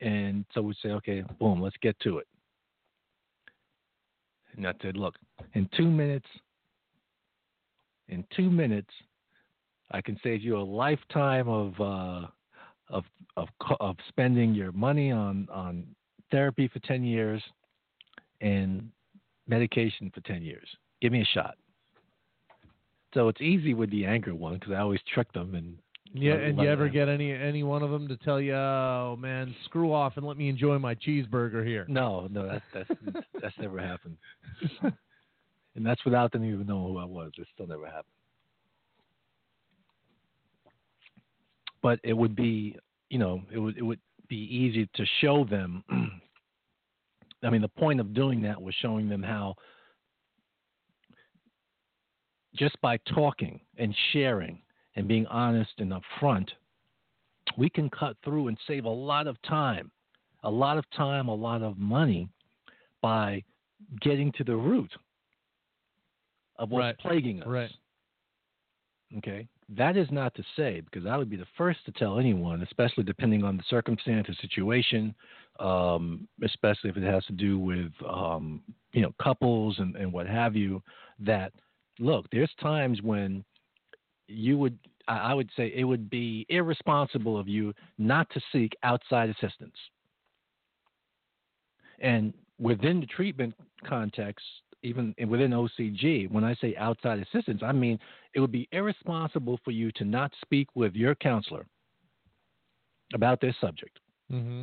And so we say, okay, boom, let's get to it. And I said, look, in two minutes, in two minutes, I can save you a lifetime of uh, of of of spending your money on on therapy for ten years and medication for ten years. Give me a shot. So it's easy with the anger one because I always trick them and Yeah, and you ever get any any one of them to tell you, "Oh man, screw off and let me enjoy my cheeseburger here"? No, no, that's that's that's never happened. And that's without them even knowing who I was. It still never happened. But it would be, you know, it would it would be easy to show them. I mean, the point of doing that was showing them how just by talking and sharing and being honest and upfront, we can cut through and save a lot of time, a lot of time, a lot of money by getting to the root of what's Right. plaguing us. Right. Okay. That is not to say, because I would be the first to tell anyone, especially depending on the circumstance or situation, um, especially if it has to do with, um, you know, couples and, and what have you, that look, there's times when you would, I would say it would be irresponsible of you not to seek outside assistance. And within the treatment context, even within OCG, when I say outside assistance, I mean it would be irresponsible for you to not speak with your counselor about this subject. Mm-hmm.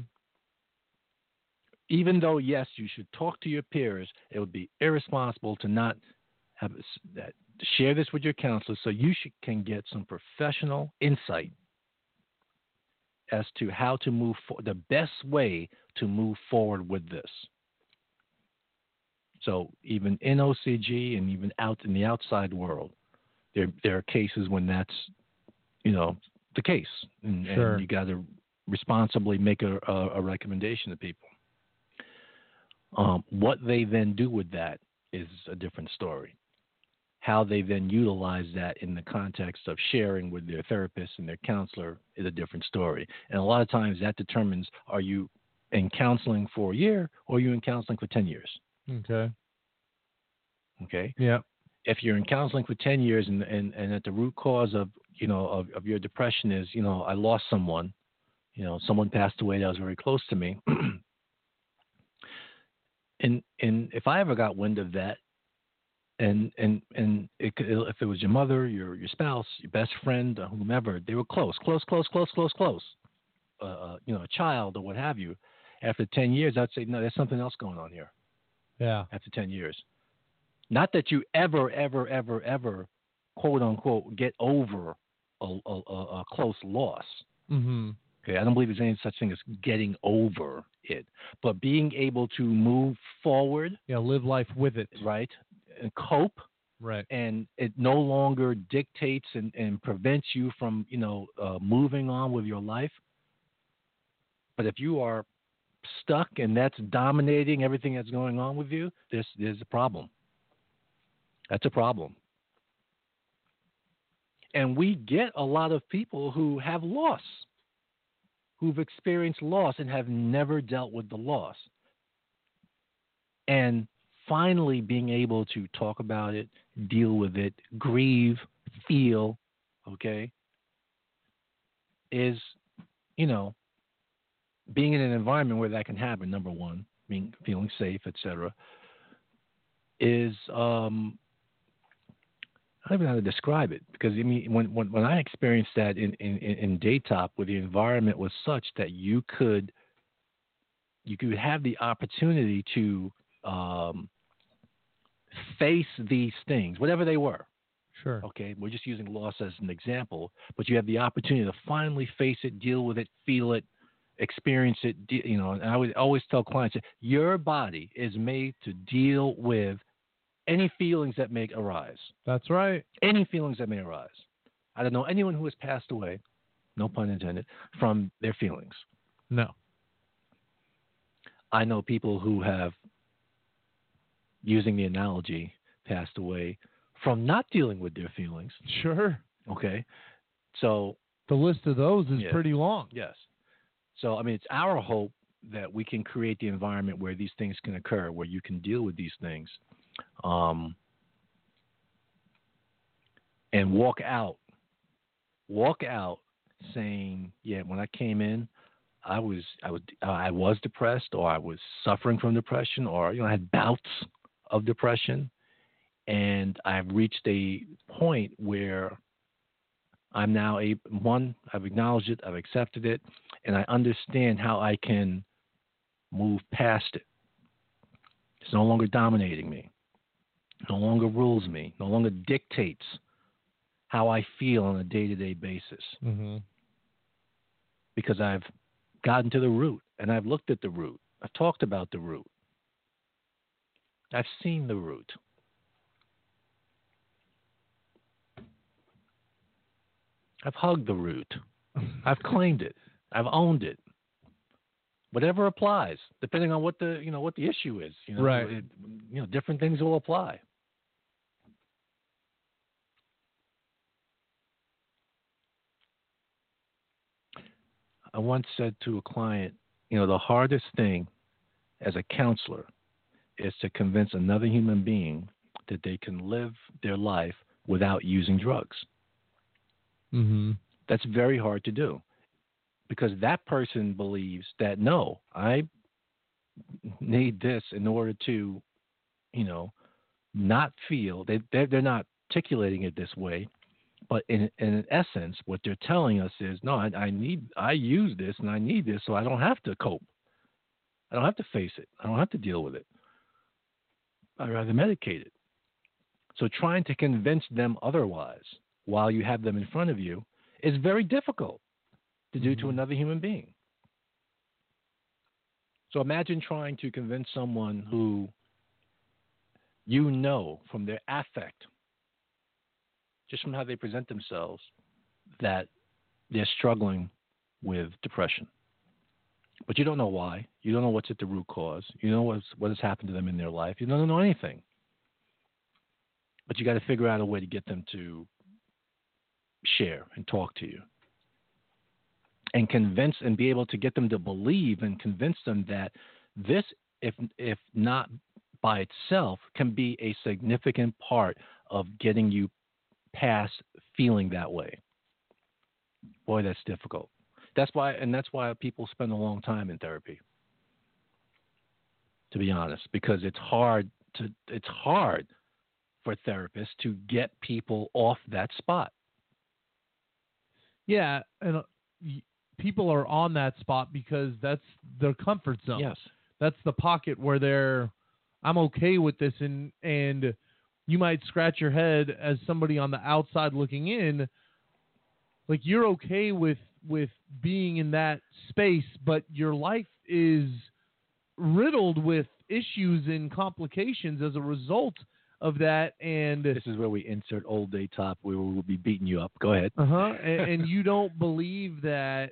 Even though, yes, you should talk to your peers, it would be irresponsible to not have that, share this with your counselor so you should, can get some professional insight as to how to move for, the best way to move forward with this. So even in OCG and even out in the outside world, there there are cases when that's you know the case, and, and you got to responsibly make a, a, a recommendation to people. Um, what they then do with that is a different story. How they then utilize that in the context of sharing with their therapist and their counselor is a different story. And a lot of times that determines are you in counseling for a year or are you in counseling for 10 years? Okay. Okay. Yeah. If you're in counseling for 10 years and, and, and at the root cause of, you know, of, of your depression is, you know, I lost someone, you know, someone passed away that was very close to me. and, and if I ever got wind of that, and and and it, if it was your mother, your your spouse, your best friend, whomever, they were close, close, close, close, close, close. Uh, uh, you know, a child or what have you. After ten years, I'd say no, there's something else going on here. Yeah. After ten years, not that you ever, ever, ever, ever, quote unquote, get over a, a, a, close loss. Mm-hmm. Okay, I don't believe there's any such thing as getting over it, but being able to move forward, Yeah. Live life with it. right, cope Right. and it no longer dictates and, and prevents you from you know uh, moving on with your life. But if you are stuck and that's dominating everything that's going on with you there's there's a problem. That's a problem. And we get a lot of people who have loss who've experienced loss and have never dealt with the loss. And finally being able to talk about it, deal with it, grieve, feel, okay, is, you know, being in an environment where that can happen, number one, being feeling safe, etc., is um I don't even know how to describe it because I mean when when, when I experienced that in, in, in Daytop where the environment was such that you could you could have the opportunity to um, face these things, whatever they were. Sure. Okay, we're just using loss as an example, but you have the opportunity to finally face it, deal with it, feel it, experience it. You know, and I would always tell clients, your body is made to deal with any feelings that may arise, That's right. any feelings that may arise. I don't know anyone who has passed away, no pun intended, from their feelings. No. I know people who have, using the analogy, passed away from not dealing with their feelings. Sure. Okay. So, The list of those is Yeah. pretty long. yes. So, I mean, it's our hope that we can create the environment where these things can occur, where you can deal with these things um, and walk out. Walk out saying, yeah, when I came in, I was I was I was depressed or I was suffering from depression or you know I had bouts of depression and I've reached a point where I'm now a one I've acknowledged it I've accepted it and I understand how I can move past it it's no longer dominating me no longer rules me no longer dictates how I feel on a day-to-day basis Mm-hmm. because I've gotten to the root and I've looked at the root. I've talked about the root. I've seen the root. I've hugged the root. I've claimed it. I've owned it. Whatever applies, depending on what the you know what the issue is. You know, Right. it- you know, different things will apply. I once said to a client, you know, the hardest thing as a counselor is to convince another human being that they can live their life without using drugs. Mm-hmm. That's very hard to do because that person believes that no, I need this in order to, you know, not feel they they're, they're not articulating it this way, but in in essence, what they're telling us is no, I, I need I use this and I need this so I don't have to cope. I don't have to face it. I don't have to deal with it. I'd rather medicated. So trying to convince them otherwise while you have them in front of you is very difficult to do to Mhm. another human being. So imagine trying to convince someone who you know from their affect, just from how they present themselves, that they're struggling with depression. But you don't know why. You don't know what's at the root cause. You know what's, what has happened to them in their life. You don't know anything. but you got to figure out a way to get them to share and talk to you and convince and be able to get them to believe and convince them that this if if not by itself can be a significant part of getting you past feeling that way boy that's difficult that's why and that's why people spend a long time in therapy to be honest because it's hard to it's hard for therapists to get people off that spot Yeah, and uh, people are on that spot because that's their comfort zone. yes That's the pocket where they're I'm okay with this and and you might scratch your head as somebody on the outside looking in like you're okay with with being in that space but your life is riddled with issues and complications as a result of that and this is where we insert old Daytop we will be beating you up. Go ahead. Uh-huh. And, and you don't believe that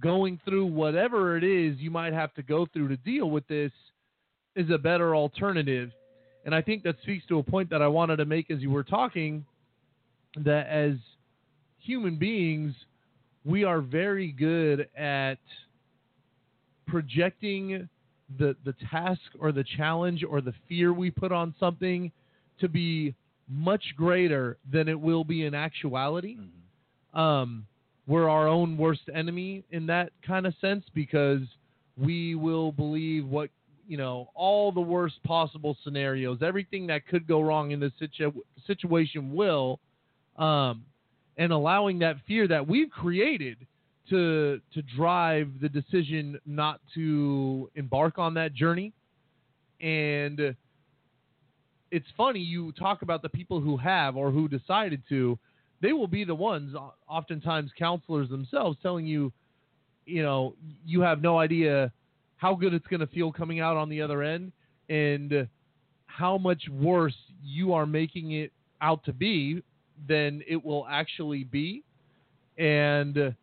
going through whatever it is you might have to go through to deal with this is a better alternative. And i think that speaks to a point that i wanted to make as you were talking that as human beings we are very good at projecting the the task or the challenge or the fear we put on something to be much greater than it will be in actuality. Um, we're our own worst enemy in that kind of sense because we will believe what you know all the worst possible scenarios. Everything that could go wrong in this situ- situation will. Um, and allowing that fear that we've created to to drive the decision not to embark on that journey. And it's funny you talk about the people who have or who decided to they will be the ones oftentimes counselors themselves telling you you know you have no idea how good it's going to feel coming out on the other end and how much worse you are making it out to be than it will actually be and it,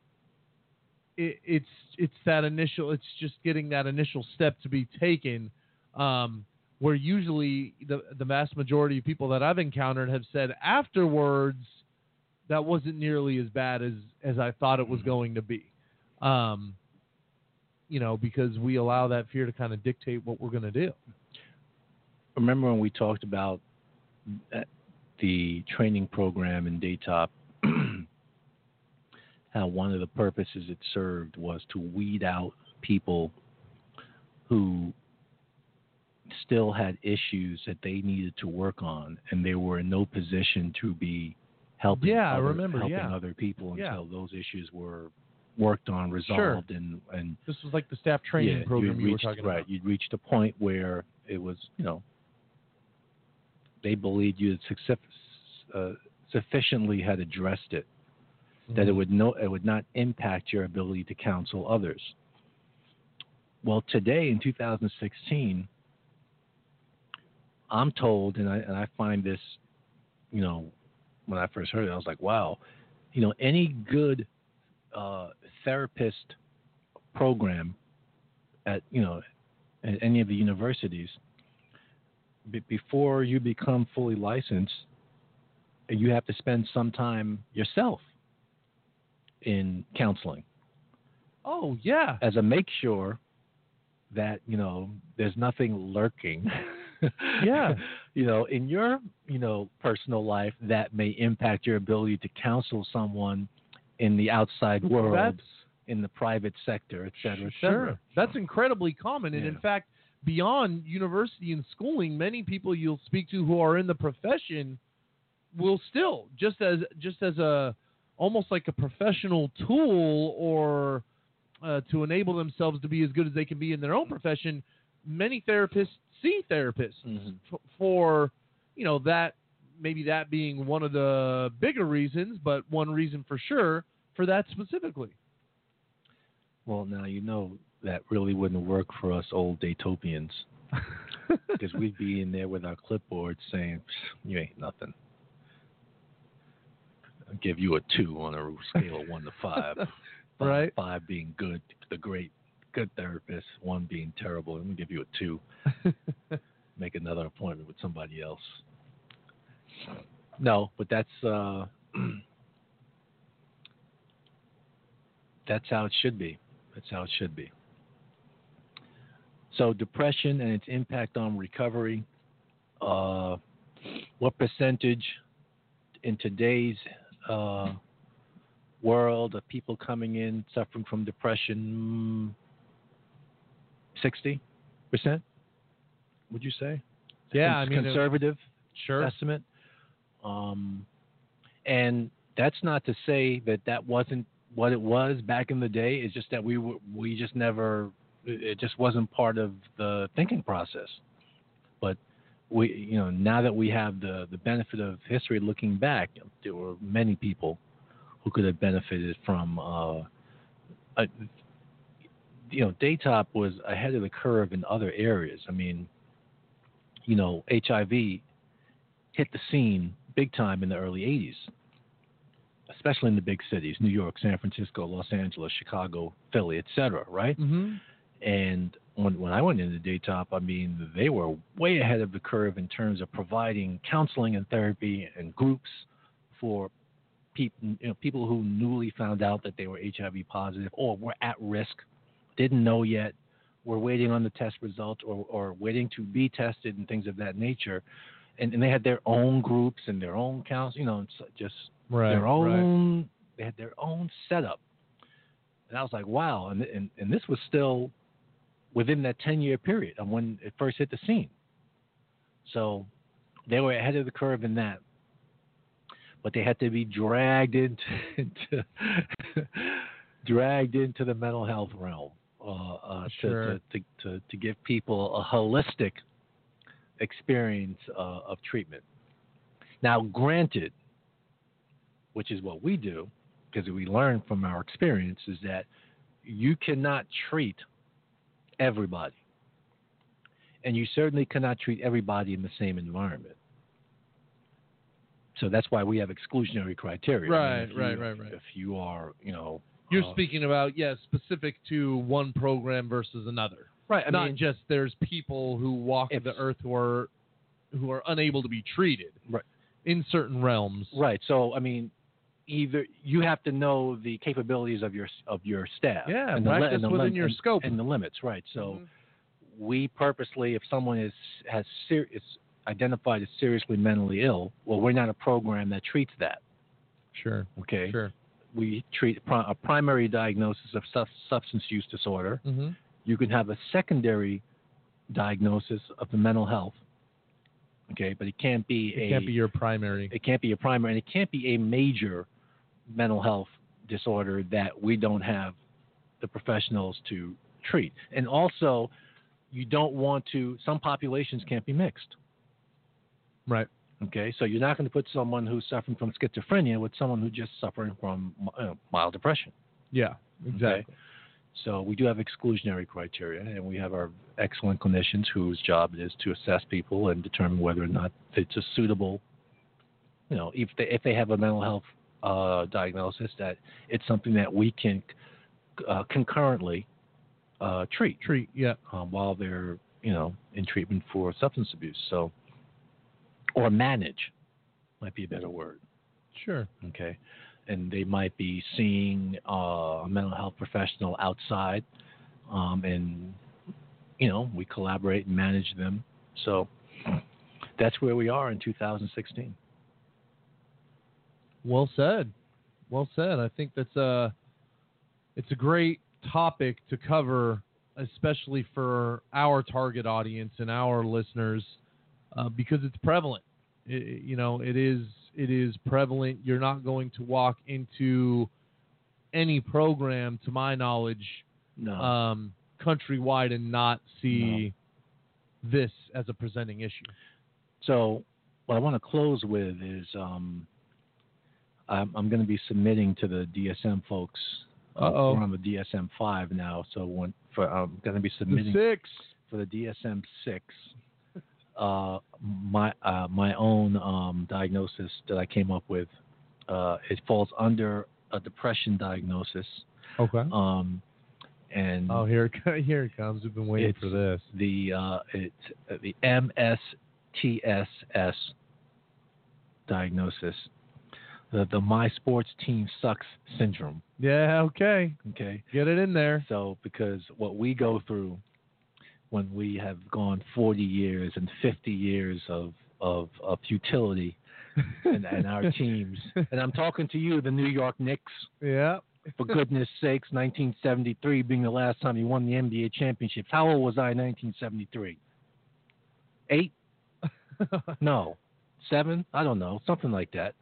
it's it's that initial it's just getting that initial step to be taken um, where usually the the vast majority of people that I've encountered have said afterwards that wasn't nearly as bad as as I thought it was going to be. Um, you know, because we allow that fear to kind of dictate what we're going to do. remember when we talked about uh, the training program in Daytop, how one of the purposes it served was to weed out people who still had issues that they needed to work on, and they were in no position to be helping. Yeah, I other, remember, helping yeah. other people Yeah. until those issues were worked on, resolved, and and This was like the staff training yeah, program you were talking right, about. You'd reached a point where it was, you know, they believed you had success, uh, sufficiently had addressed it that Mm-hmm. it would no, it would not impact your ability to counsel others. Well, today in 2016, I'm told, and I and I find this, you know, when I first heard it, I was like, wow, you know, any good uh, therapist program at you know at any of the universities be- before you become fully licensed you have to spend some time yourself in counseling Oh yeah, as a make sure that you know there's nothing lurking Yeah. you know in your you know personal life that may impact your ability to counsel someone in the outside world that's in the private sector et cetera et Sure. That's incredibly common. And in fact, beyond university and schooling, many people you'll speak to who are in the profession will still just as just as a almost like a professional tool or uh, to enable themselves to be as good as they can be in their own profession. Many therapists see therapists Mhm. f- for you know that maybe that being one of the bigger reasons, but one reason for sure for that specifically. well now you know that really wouldn't work for us old daytopians because we'd be in there with our clipboards saying you ain't nothing I'll give you a two on a scale of one to five Five- Right. five being good the great good therapist one being terrible i'm gonna give you a two make another appointment with somebody else no, but that's uh, that's how it should be. That's how it should be. So depression and its impact on recovery. Uh, what percentage in today's uh, world of people coming in suffering from depression? Sixty percent, would you say? Yeah, I mean, conservative Sure. estimate. Um, and that's not to say that that wasn't what it was back in the day. It's just that we were, we just never it just wasn't part of the thinking process. But we you know now that we have the the benefit of history looking back, there were many people who could have benefited from. Uh, a, you know, Daytop was ahead of the curve in other areas. I mean, you know, HIV hit the scene big time in the early 80s, especially in the big cities New York, San Francisco, Los Angeles, Chicago, Philly, etc. Right? Mm-hmm. And when, when I went into Daytop, I mean, they were way ahead of the curve in terms of providing counseling and therapy and groups for people, you know, people who newly found out that they were HIV positive or were at risk, didn't know yet, were waiting on the test results or, or waiting to be tested and things of that nature. And, and they had their own groups and their own counts, you know, just Right. their right. own they had their own setup and i was like wow and and, and this was still within that 10 year period of when it first hit the scene. So they were ahead of the curve in that. But they had to be dragged into, into dragged into the mental health realm uh, uh, Sure. to, to, to, to, to give people a holistic experience uh, of treatment. Now granted which is what we do, because we learn from our experience, is that you cannot treat everybody. And you certainly cannot treat everybody in the same environment. So that's why we have exclusionary criteria. I mean, Right, you- right, right, right. If you are, you know, You're uh, speaking about yeah, specific to one program versus another. right. I Not mean, just there's people who walk If- the earth who are who are unable to be treated. Right. In certain realms. right. So I mean, either you have to know the capabilities of your of your staff. Yeah, and the, and the within lim- your scope. and the limits. Right. So. Mhm. we purposely, if someone is has ser- is identified as seriously mentally ill, well, we're not a program that treats that. Sure. Okay, Sure. we treat pri- a primary diagnosis of sub- substance use disorder. Mm-hmm. You can have a secondary diagnosis of the mental health. Okay, but it can't be a It a can't be your primary. it can't be a primary, and it can't be a major mental health disorder that we don't have the professionals to treat. And also, you don't want to. Some populations can't be mixed. Right. Okay, so you're not going to put someone who's suffering from schizophrenia with someone who's just suffering from uh, mild depression. Yeah. Exactly. So we do have exclusionary criteria, and we have our excellent clinicians whose job it is to assess people and determine whether or not it's a suitable, you know, if they if they have a mental health uh, diagnosis, that it's something that we can uh, concurrently uh, treat Treat. Yeah. um, while they're you know in treatment for substance abuse. So, or manage might be a better word. Sure. Okay. And they might be seeing uh, a mental health professional outside, um, and you know we collaborate and manage them. So that's where we are in 2016. Well said. Well said. I think that's a it's a great topic to cover, especially for our target audience and our listeners, uh, because it's prevalent. It, you know, it is it is prevalent. You're not going to walk into any program, to my knowledge, No. um, countrywide and not see this as a presenting issue. So what I want to close with is um, I'm, I'm going to be submitting to the DSM folks. Uh, Uh-oh. We're on the DSM five now, so when, for, I'm going to be The submitting six. for the DSM six. Uh, my uh, my own um, diagnosis that I came up with, uh, it falls under a depression diagnosis. Okay. Um, and Oh, here it here it comes. We've been waiting for this. the uh, it's the MSTSS diagnosis, the the my sports team sucks syndrome. Yeah, okay. Okay, Get it in there. so because what we go through when we have gone 40 years and 50 years of of, of futility and, and our teams, and I'm talking to you, the New York Knicks. Yeah. For goodness sakes, 1973 being the last time you won the NBA championships. How old was I in 1973? Eight? No, seven? I don't know, something like that.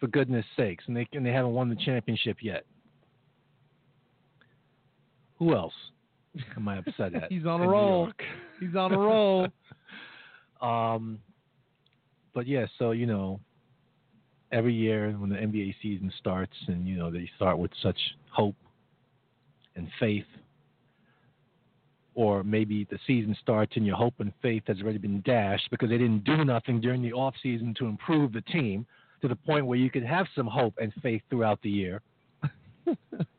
For goodness sakes, and they and they haven't won the championship yet. Who else am I upset at? He's on a roll. He's on a roll. Um, but yeah, so you know, every year when the NBA season starts, and you know they start with such hope and faith, or maybe the season starts and your hope and faith has already been dashed because they didn't do nothing during the off season to improve the team to the point where you could have some hope and faith throughout the year.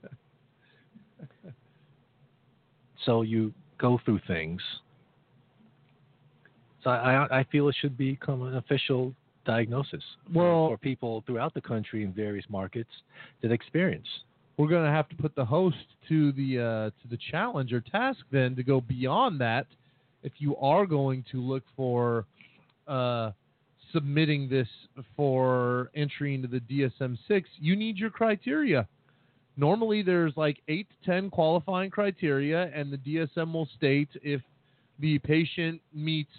so you go through things. So I, I feel it should become an official diagnosis for- Well- for people throughout the country in various markets that experience. We're gonna have to put the host to the uh, to the challenge or task then to go beyond that. If you are going to look for uh, submitting this for entry into the DSM six, you need your criteria. Normally, there's like eight to ten qualifying criteria, and the DSM will state if the patient meets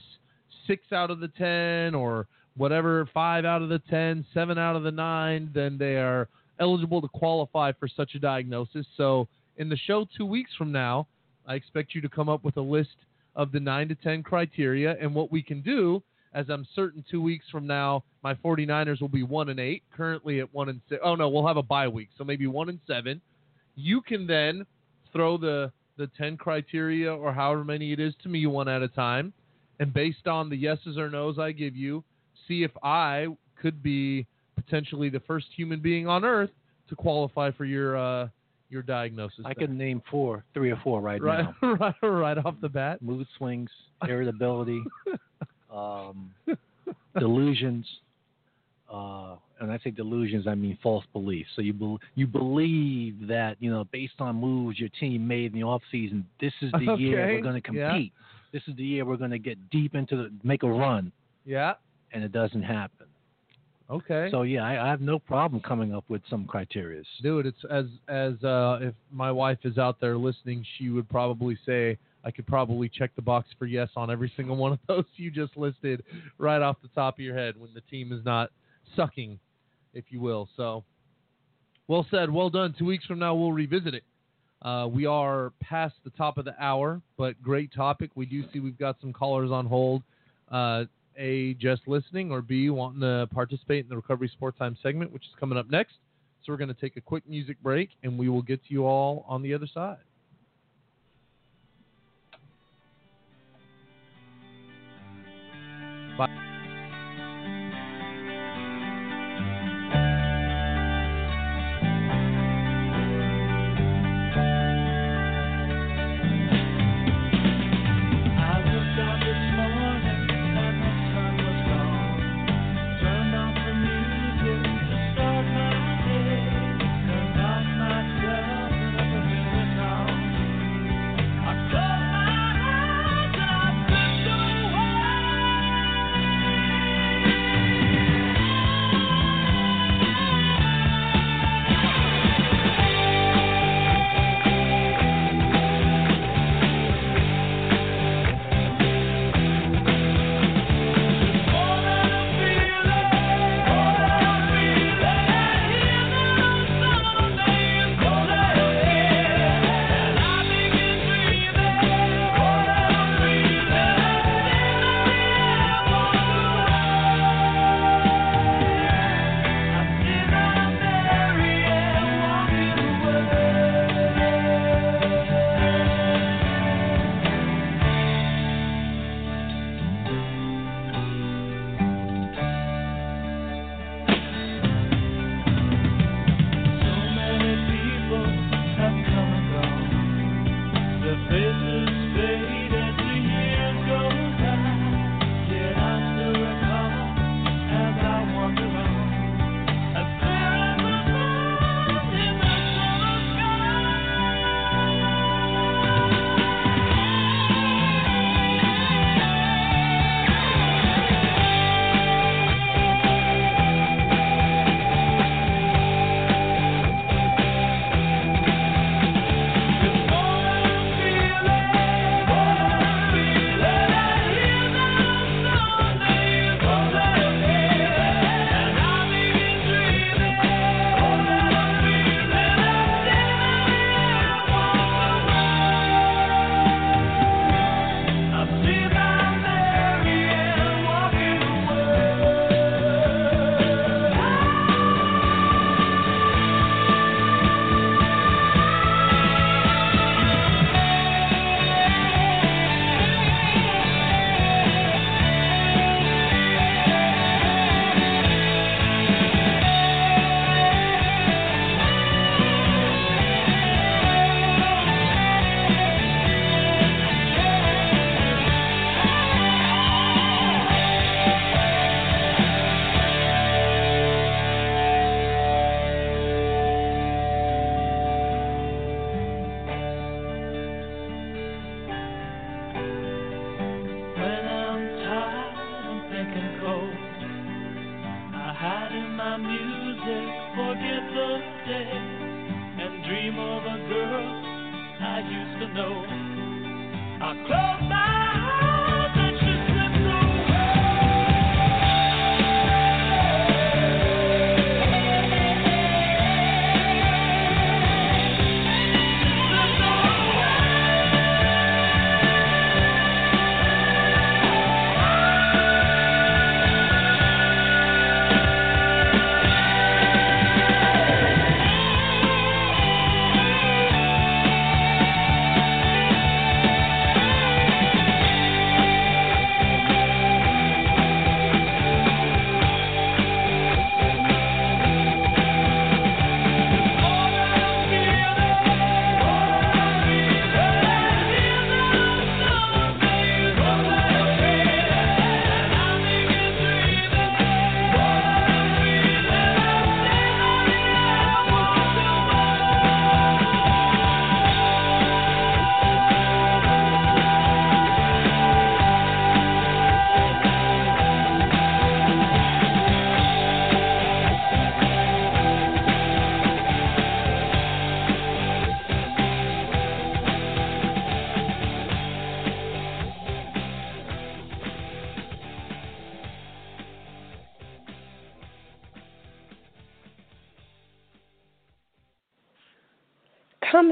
six out of the ten or whatever, five out of the ten, seven out of the nine, then they are eligible to qualify for such a diagnosis. So, in the show two weeks from now, I expect you to come up with a list of the nine to 10 criteria and what we can do. As I'm certain two weeks from now, my 49ers will be one and eight, currently at one and six. Oh, no, we'll have a bye week. So maybe one and seven. You can then throw the, the 10 criteria or however many it is to me one at a time. And based on the yeses or nos I give you, see if I could be potentially the first human being on Earth to qualify for your uh, your diagnosis. I there. can name four, three or four right, right, now. right, right off the bat. Mood swings, irritability, um, delusions. Uh, and I say delusions, I mean false beliefs. So you bel you believe that you know based on moves your team made in the off season, this is the year we're going to yeah. compete. This is the year we're going to get deep into the make a run, Yeah. and it doesn't happen. Okay. So yeah, I, I have no problem coming up with some criterias. do it. It's as as uh, if my wife is out there listening, she would probably say I could probably check the box for yes on every single one of those you just listed right off the top of your head when the team is not sucking, if you will. So, well said, well done. Two weeks from now we'll revisit it. Uh, we are past the top of the hour, but great topic. We do see we've got some callers on hold. Uh, a just listening or B wanting to participate in the Recovery Support Time segment, which is coming up next. So we're going to take a quick music break and we will get to you all on the other side. Bye.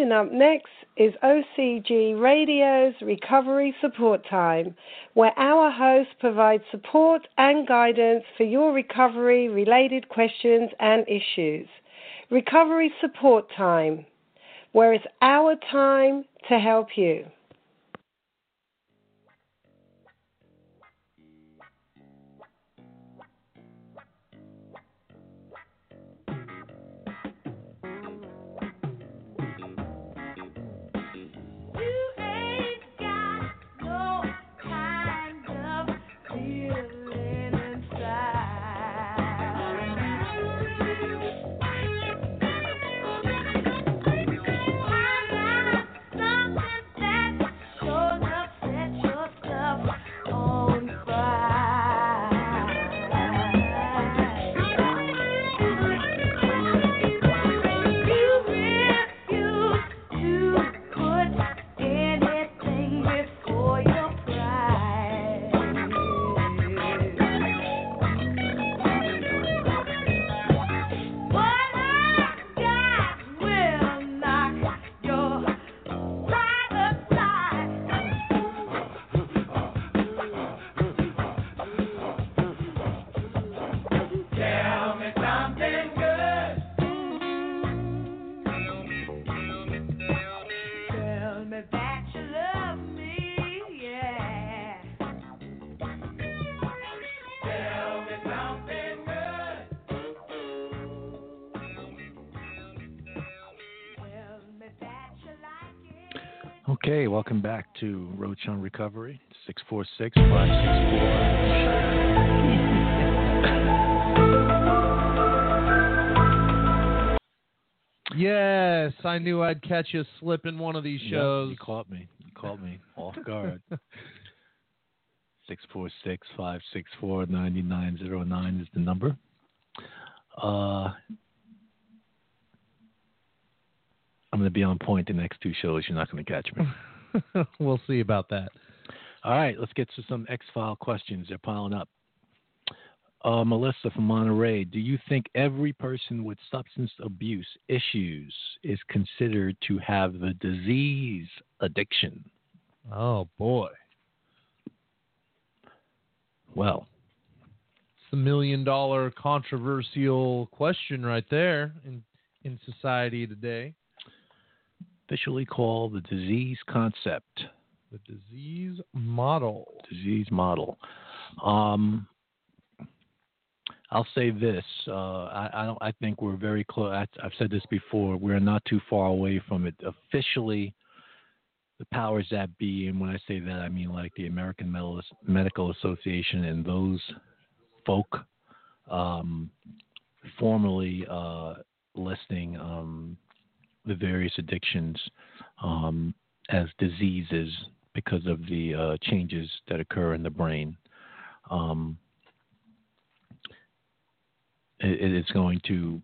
Coming up next is OCG Radio's Recovery Support Time, where our host provides support and guidance for your recovery related questions and issues. Recovery Support Time, where it's our time to help you. Welcome back to Roach on Recovery, 646 Yes, I knew I'd catch you slipping one of these shows. You caught me. You caught me off guard. 646 564 9909 is the number. Uh, I'm going to be on point the next two shows. You're not going to catch me. we'll see about that. All right, let's get to some X File questions. They're piling up. Uh, Melissa from Monterey, do you think every person with substance abuse issues is considered to have the disease addiction? Oh boy, Well, it's a million dollar controversial question right there in in society today. Officially called the disease concept, The disease model. disease model. Um, I'll say this: uh, I, I don't. I think we're very close. I've said this before. We're not too far away from it officially. The powers that be, and when I say that, I mean like the American Medical- Medical Association and those folk um, formally uh, listing um, the various addictions um, as diseases because of the uh, changes that occur in the brain. Um, it, it is going to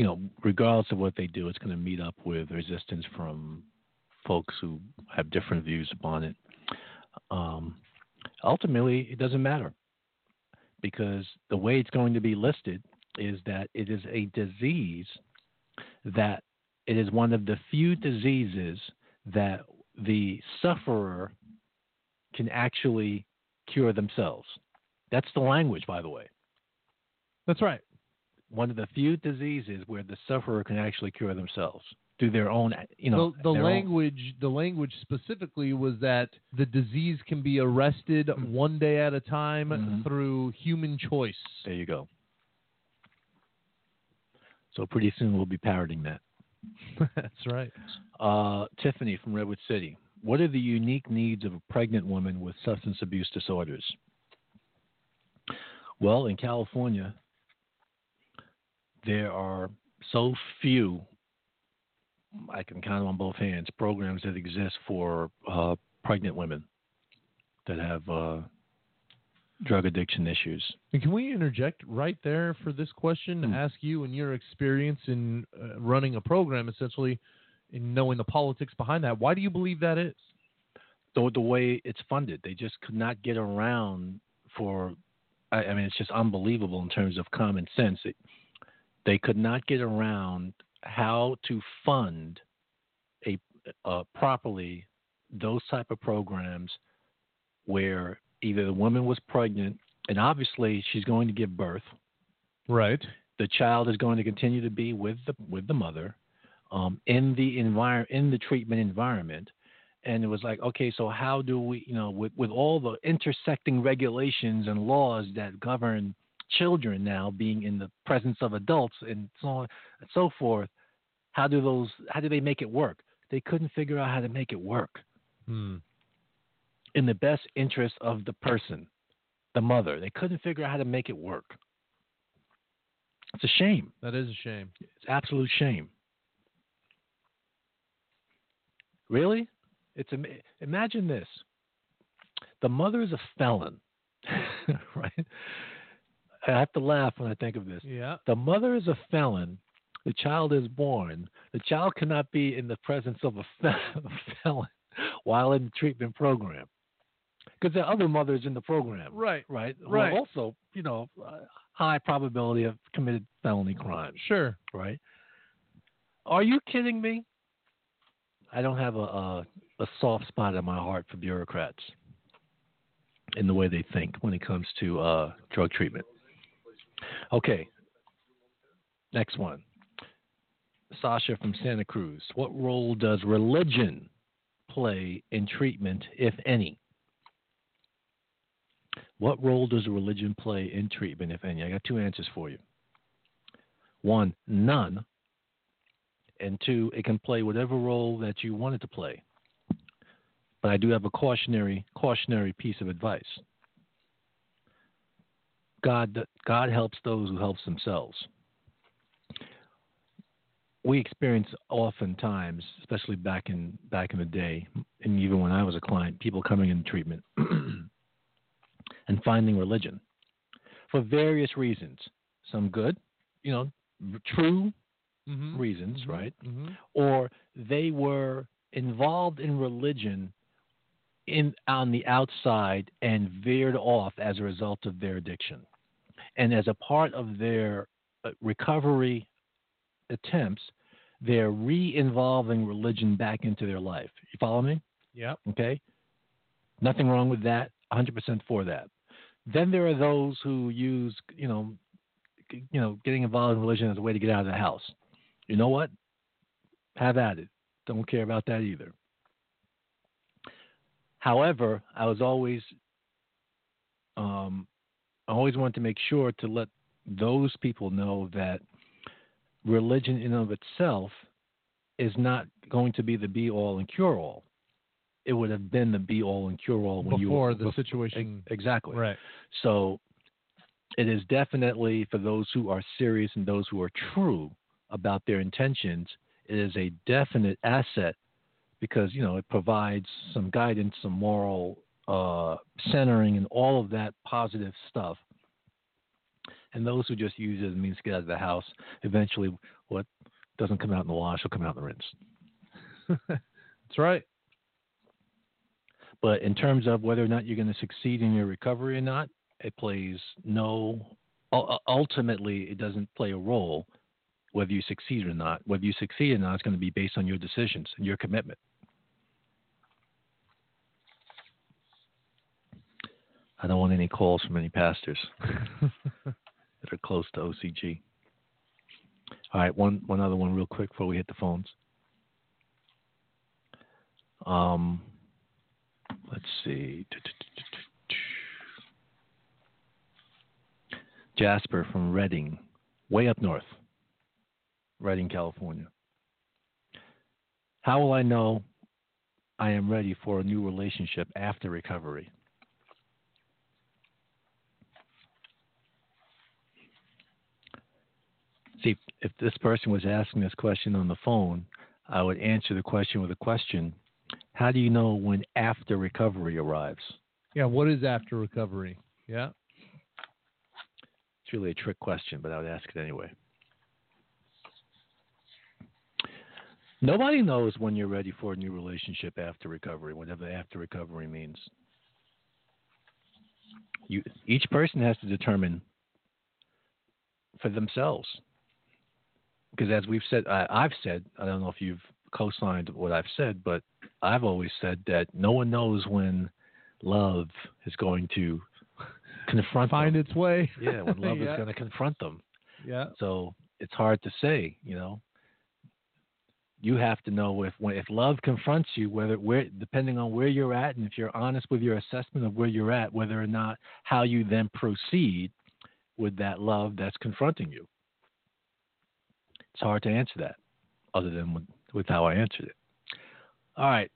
you know, regardless of what they do, it's going to meet up with resistance from folks who have different views upon it. Um, ultimately, it doesn't matter because the way it's going to be listed is that it is a disease that it is one of the few diseases that the sufferer can actually cure themselves. That's the language, by the way. That's right. One of the few diseases where the sufferer can actually cure themselves through their own, you know, the, the their own- language the language specifically was that the disease can be arrested one day at a time Mhm. through human choice. There you go. So pretty soon we'll be parroting that. That's right. Uh, Tiffany from Redwood City. What are the unique needs of a pregnant woman with substance abuse disorders? Well, in California, there are so few, I can count them on both hands, programs that exist for uh, pregnant women that have uh, drug addiction issues. And can we interject right there for this question? Hmm. Ask you and your experience in uh, running a program, essentially, in knowing the politics behind that. Why do you believe that is? the, the way it's funded. They just could not get around for. I, I mean, it's just unbelievable in terms of common sense. It, they could not get around how to fund a uh, properly those type of programs where either the woman was pregnant and obviously she's going to give birth. Right. The child is going to continue to be with the with the mother um, in the envir- in the treatment environment and it was like, okay, so how do we, you know, with, with all the intersecting regulations and laws that govern children now being in the presence of adults and so on and so forth, how do those, how do they make it work? They couldn't figure out how to make it work Hmm. In the best interest of the person, the mother. They couldn't figure out how to make it work. It's a shame. That is a shame. It's absolute shame. Really? It's imagine this. The mother is a felon, right? I have to laugh when I think of this. Yeah. The mother is a felon. The child is born. The child cannot be in the presence of a, a felon while in the treatment program because there are other mothers in the program, Right. right? Right. also, you know, uh, high probability of committed felony crimes Sure. right? Are you kidding me? I don't have a, a a soft spot in my heart for bureaucrats in the way they think when it comes to uh, drug treatment. Okay, next one. Sasha from Santa Cruz. What role does religion play in treatment, if any? What role does religion play in treatment, if any? I got two answers for you. One, none. And two, it can play whatever role that you want it to play. But I do have a cautionary cautionary piece of advice. God God helps those who helps themselves. We experience oftentimes, especially back in back in the day, and even when I was a client, people coming in treatment and finding religion for various reasons. Some good, you know, true Mm-hmm. reasons, right? Mm-hmm. Or they were involved in religion in on the outside and veered off as a result of their addiction. And as a part of their uh, recovery attempts, they're re-involving religion back into their life. You follow me? Yeah. Okay? Nothing wrong with that. 100% for that. Then there are those who use, you know, you know, getting involved in religion as a way to get out of the house. You know what? Have at it. Don't care about that either. However, I was always, um, I always wanted to make sure to let those people know that religion in and of itself is not going to be the be all and cure all. It would have been the be all and cure all when Before you the bef- situation. exactly. Right. So it is definitely for those who are serious and those who are true about their intentions, it is a definite asset because, you know, it provides some guidance, some moral uh, centering, and all of that positive stuff and those who just use it as a means to get out of the house, eventually, what doesn't come out in the wash will come out in the rinse. That's right. But in terms of whether or not you're going to succeed in your recovery or not, it plays no. Ultimately, it doesn't play a role whether you succeed or not. Whether you succeed or not is going to be based on your decisions and your commitment. I don't want any calls from any pastors that are close to OCG. All right, one one other one real quick before we hit the phones. Um, let's see. Jasper from Redding, way up north, Redding, California. How will I know I am ready for a new relationship after recovery? See, if this person was asking this question on the phone, I would answer the question with a question How do you know when after recovery arrives? Yeah. What is after recovery? Yeah. It's really a trick question, but I would ask it anyway. Nobody knows when you're ready for a new relationship after recovery, whatever after recovery means. You, each person has to determine for themselves. Because as we've said, I, I've said, I don't know if you've co-signed what I've said, but I've always said that no one knows when love is going to confront Find them. its way. Yeah, when love Yeah. is going to confront them. Yeah. So it's hard to say, you know. You have to know if when if love confronts you, whether where depending on where you're at, and if you're honest with your assessment of where you're at, whether or not how you then proceed with that love that's confronting you. It's hard to answer that, other than with, with how I answered it. All right,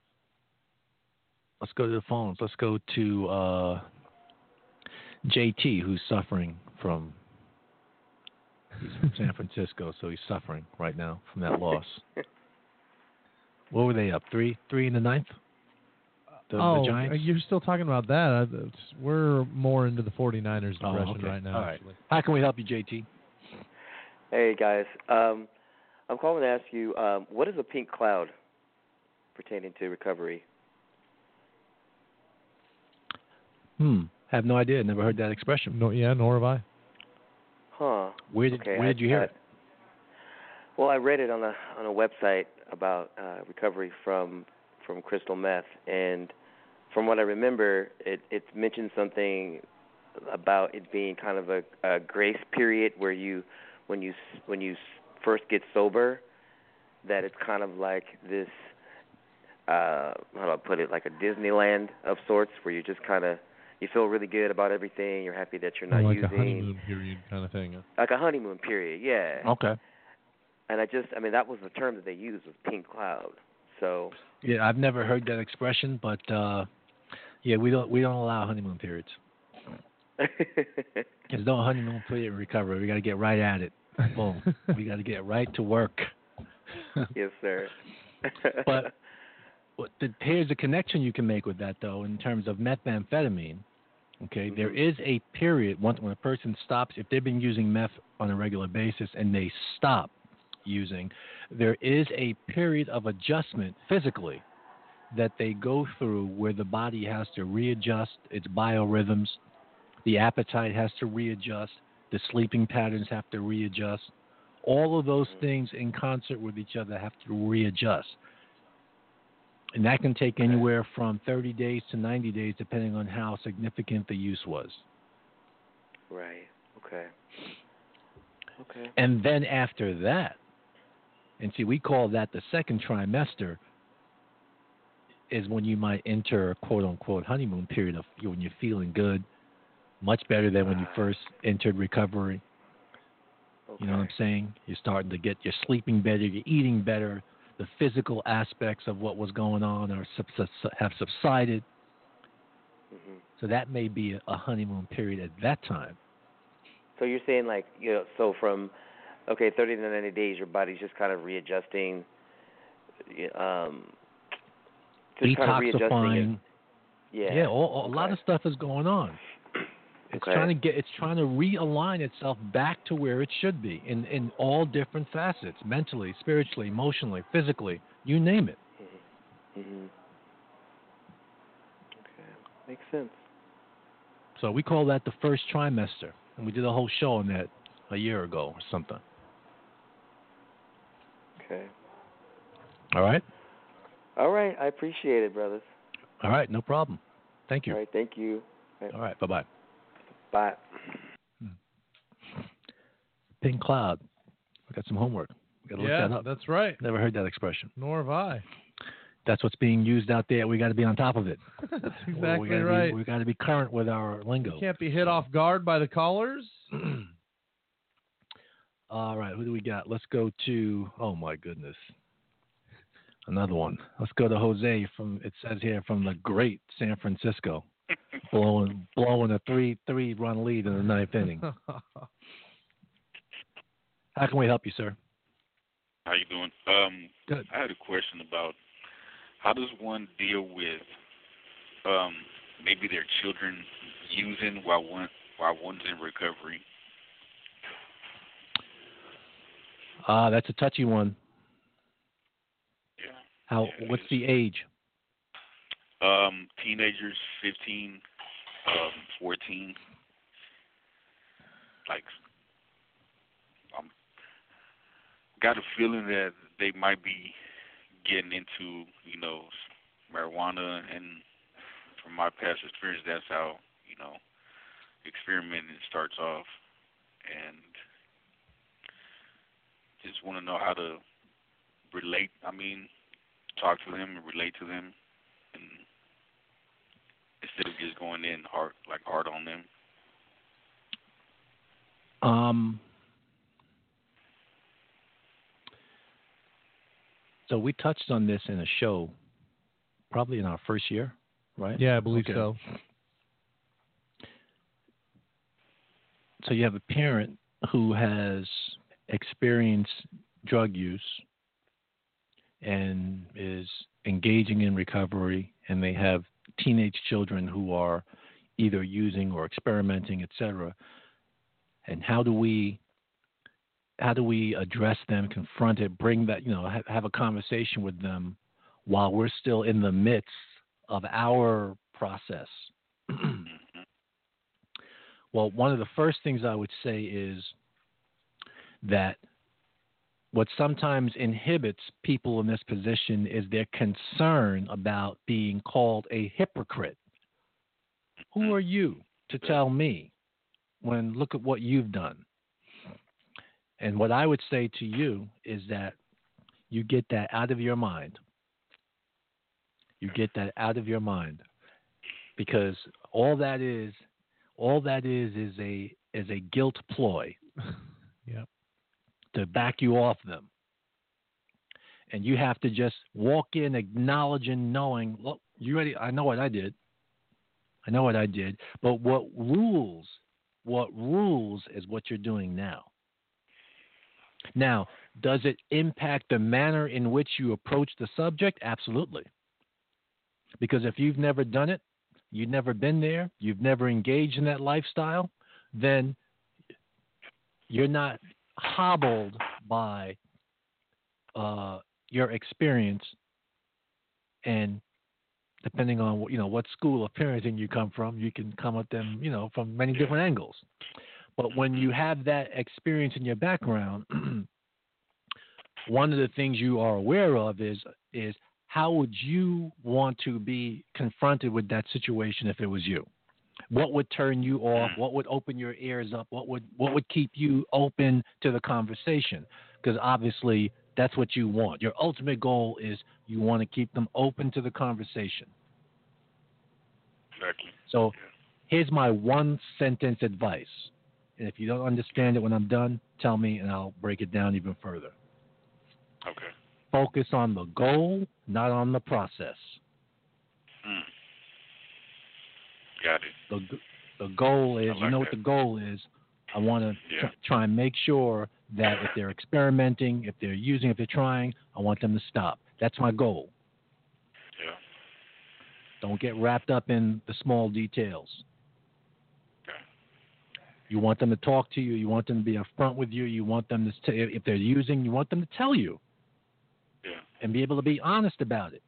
let's go to the phones. Let's go to uh, JT, who's suffering from He's from San Francisco, so he's suffering right now from that loss. what were they up? Three, three in the ninth. The, oh, the Giants. you're still talking about that. We're more into the 49ers Oh, okay. right now. All right. actually. How can we help you, JT? Hey guys, um, I'm calling to ask you, um, what is a pink cloud pertaining to recovery? Hmm. Have no idea. Never heard that expression. No, yeah, nor have I. Huh. Where did Okay, Where I- did you hear I- it? Well, I read it on a on a website about uh, recovery from from crystal meth, and from what I remember, it it mentioned something about it being kind of a, a grace period where you when you when you first get sober, that it's kind of like this uh how do I put it like a Disneyland of sorts where you just kind of you feel really good about everything. You're happy that you're not like using a honeymoon period kind of thing. like a honeymoon period. Yeah. Okay. And I just, I mean, that was the term that they used was pink cloud. So, Yeah, I've never heard that expression, but uh, yeah, we don't we don't allow honeymoon periods. There's no honeymoon period in recovery. We got to get right at it. Boom. we got to get right to work. yes, sir. But What the, here's a connection you can make with that, though, in terms of methamphetamine. Okay, there Mhm. is a period once when a person stops, if they've been using meth on a regular basis and they stop using, there is a period of adjustment physically that they go through where the body has to readjust its biorhythms, the appetite has to readjust, the sleeping patterns have to readjust. All of those mm-hmm. things in concert with each other have to readjust. And that can take anywhere from 30 days to 90 days, depending on how significant the use was. right. Okay. Okay. And then after that, and see, we call that the second trimester, is when you might enter a quote unquote honeymoon period of when you're feeling good, much better than when you first entered recovery. Okay. You know what I'm saying? You're starting to get, you're sleeping better, you're eating better, the physical aspects of what was going on are have subsided. hmm So that may be a, honeymoon period at that time. So you're saying like, you know, so from, okay, 30 to 90 days, your body's just kind of readjusting, um, just kind of readjusting. Detoxifying. Yeah. Yeah, all, all- a lot of stuff is going on. It's Okay. trying to get it's trying to realign itself back to where it should be in in all different facets, mentally, spiritually, emotionally, physically, you name it. Mhm. Okay. Makes sense. So we call that the first trimester, and we did a whole show on that a year ago or something. Okay. All right, All right. I appreciate it, brothers. all right, no problem. Thank you. All right. Thank you. All right, bye bye. Bye. Hmm. Pink cloud. We got some homework. We got to yeah, look that up. that's right. Never heard that expression. Nor have I. That's what's being used out there. We got to be on top of it. that's Or we exactly gotta right. Be, we got to be current with our lingo. You can't be hit off guard by the callers. All right, who do we got? Let's go to. Oh my goodness, another one. Let's go to Jose from. It says here from the great San Francisco, blowing blowing a three three run lead in the ninth inning. How can we help you, sir? How you doing? Um, Good. I had a question about how does one deal with um, maybe their children using while one while one's in recovery. Uh, that's a touchy one. Yeah. How? Yeah, What's is. the age? Um, teenagers, fifteen, um, fourteen. Like, um, got a feeling that they might be getting into, you know, marijuana, and from my past experience, that's how you know experimenting starts off, and just want to know how to relate. I mean, talk to them and relate to them, and instead of just going in hard, like hard on them. Um. So we touched on this in a show, probably in our first year, right? yeah, I believe Okay. so. so you have a parent who has experienced drug use and is engaging in recovery and they have teenage children who are either using or experimenting etc and how do we how do we address them confront it bring that you know have, have a conversation with them while we're still in the midst of our process? Mm-hmm. Well, one of the first things I would say is that what sometimes inhibits people in this position is their concern about being called a hypocrite. Who hmm. are you to tell me when look at what you've done? And what I would say to you is that you get that out of your mind. You get that out of your mind because all that is all that is is a is a guilt ploy Yep. To back you off them. And you have to just walk in acknowledging knowing, look, you ready I know what I did. I know what I did. But what rules what rules is what you're doing now. Now, does it impact the manner in which you approach the subject? Absolutely. Because if you've never done it, you've never been there, you've never engaged in that lifestyle, then you're not hobbled by uh, your experience and depending on what you know what school of parenting you come from you can come at them you know from many different angles. But when you have that experience in your background one of the things you are aware of is is how would you want to be confronted with that situation if it was you? What would turn you off? What would open your ears up? What would what would keep you open to the conversation? Because obviously that's what you want. Your ultimate goal is you want to keep them open to the conversation. Exactly. So here's my one sentence advice. And if you don't understand it when I'm done, tell me and I'll break it down even further. Okay. Focus on the goal, not on the process. Mm. Got it. the the goal is I you like know what the goal is i want to Yeah. try and make sure that if they're experimenting if they're using if they're trying i want them to stop that's my goal Yeah. don't get wrapped up in the small details Okay. You want them to talk to you. You want them to be upfront with you. You want them to, t- if they're using, you want them to tell you Yeah. and be able to be honest about it.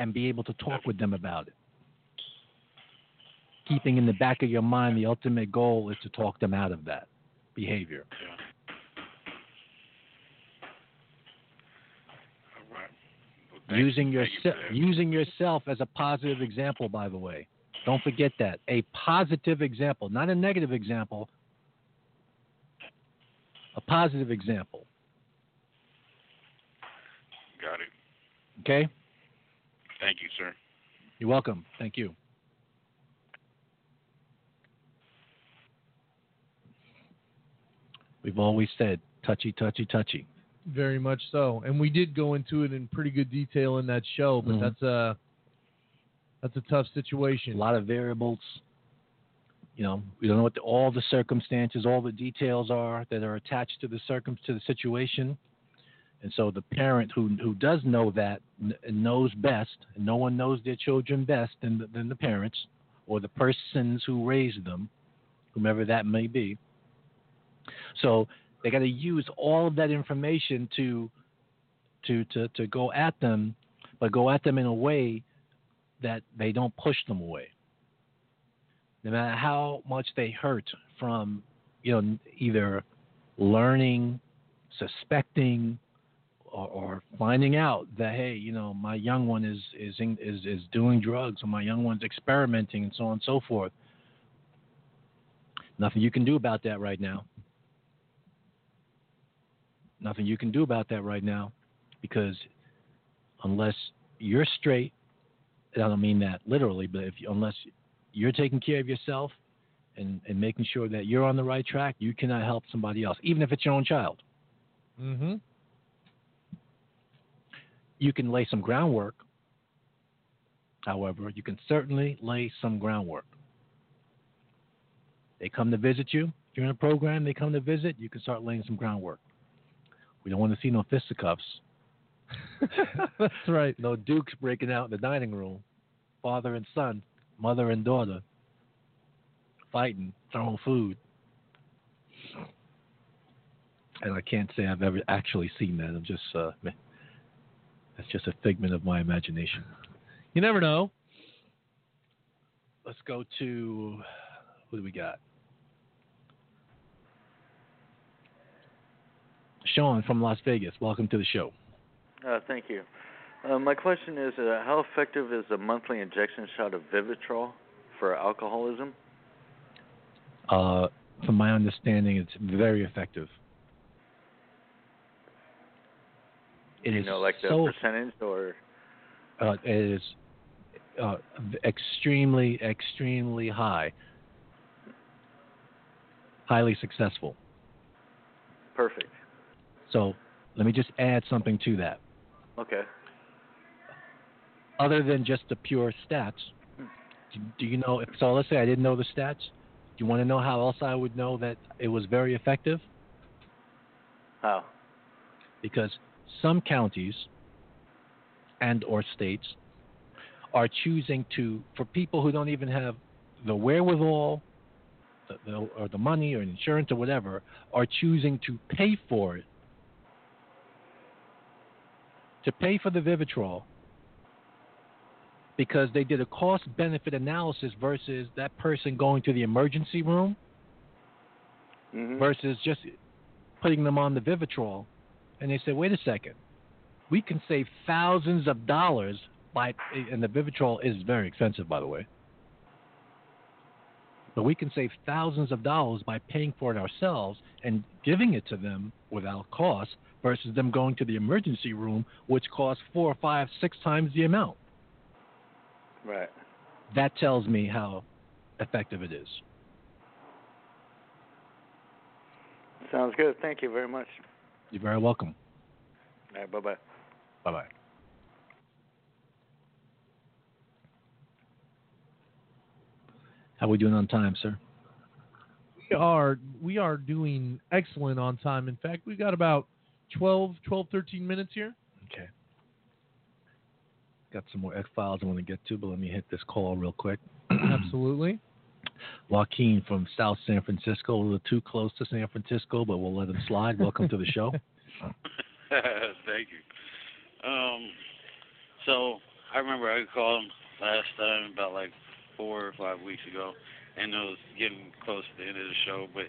And be able to talk with them about it. Keeping in the back of your mind the ultimate goal is to talk them out of that behavior. Yeah. All right. Well, using you. Thank you yourself using yourself as a positive example by the way don't forget that a positive example not a negative example a positive example Got it. okay Thank you, sir. you're welcome thank you we've always said touchy touchy touchy Very much so, and we did go into it in pretty good detail in that show. But Mhm. that's a that's a tough situation. a lot of variables you know we don't know what the, all the circumstances all the details are that are attached to the circum to the situation and so the parent who who does know that knows best no one knows their children best than the, than the parents or the persons who raised them whomever that may be so they got to use all of that information to to to to go at them but go at them in a way that they don't push them away. No matter how much they hurt from, you know, either learning, suspecting, or, finding out that hey, you know, my young one is is in, is is doing drugs, or my young one's experimenting, and so on and so forth. Nothing you can do about that right now. Nothing you can do about that right now, because unless you're straight I don't mean that literally, but if unless you're taking care of yourself and, and making sure that you're on the right track, you cannot help somebody else, even if it's your own child. Mm-hmm. You can lay some groundwork. However, you can certainly lay some groundwork. They come to visit you. If you're in a program, they come to visit, you can start laying some groundwork. We don't want to see no fisticuffs. That's right. No dukes breaking out in the dining room. Father and son, mother and daughter, fighting, throwing food. And I can't say I've ever actually seen that. I'm just, uh. That's just a figment of my imagination. You never know. Let's go to, who do we got? Sean from Las Vegas. Welcome to the show. Uh, thank you. Uh, my question is, uh, how effective is a monthly injection shot of Vivitrol for alcoholism? Uh, from my understanding, it's very effective. It you is know, like the so percentage or uh, it is uh, extremely, extremely high, highly successful. perfect. So let me just add something to that. Okay. Other than just the pure stats, do, do you know? If, so let's say I didn't know the stats. Do you want to know how else I would know that it was very effective? How? Because some counties and or states are choosing to, for people who don't even have the wherewithal, the, the, or the money or insurance or whatever, are choosing to pay for it, to pay for the Vivitrol, because they did a cost benefit analysis versus that person going to the emergency room hmm versus just putting them on the Vivitrol. And they said, wait a second, we can save thousands of dollars by, and the Vivitrol is very expensive, by the way. But we can save thousands of dollars by paying for it ourselves and giving it to them without cost versus them going to the emergency room, which costs four or five, six times the amount. Right. That tells me how effective it is. Sounds good. Thank you very much. You're very welcome. All right. Bye bye. Bye bye. How are we doing on time, sir? We are we are doing excellent on time. In fact, we've got about 12, 12, 13 minutes here. Okay. got some more X Files I want to get to, but let me hit this call real quick. Absolutely. Joaquin from South San Francisco, a little too close to San Francisco, but we'll let him slide. Welcome to the show. Thank you. Um, so I remember I called him last time about like four or five weeks ago, and it was getting close to the end of the show. But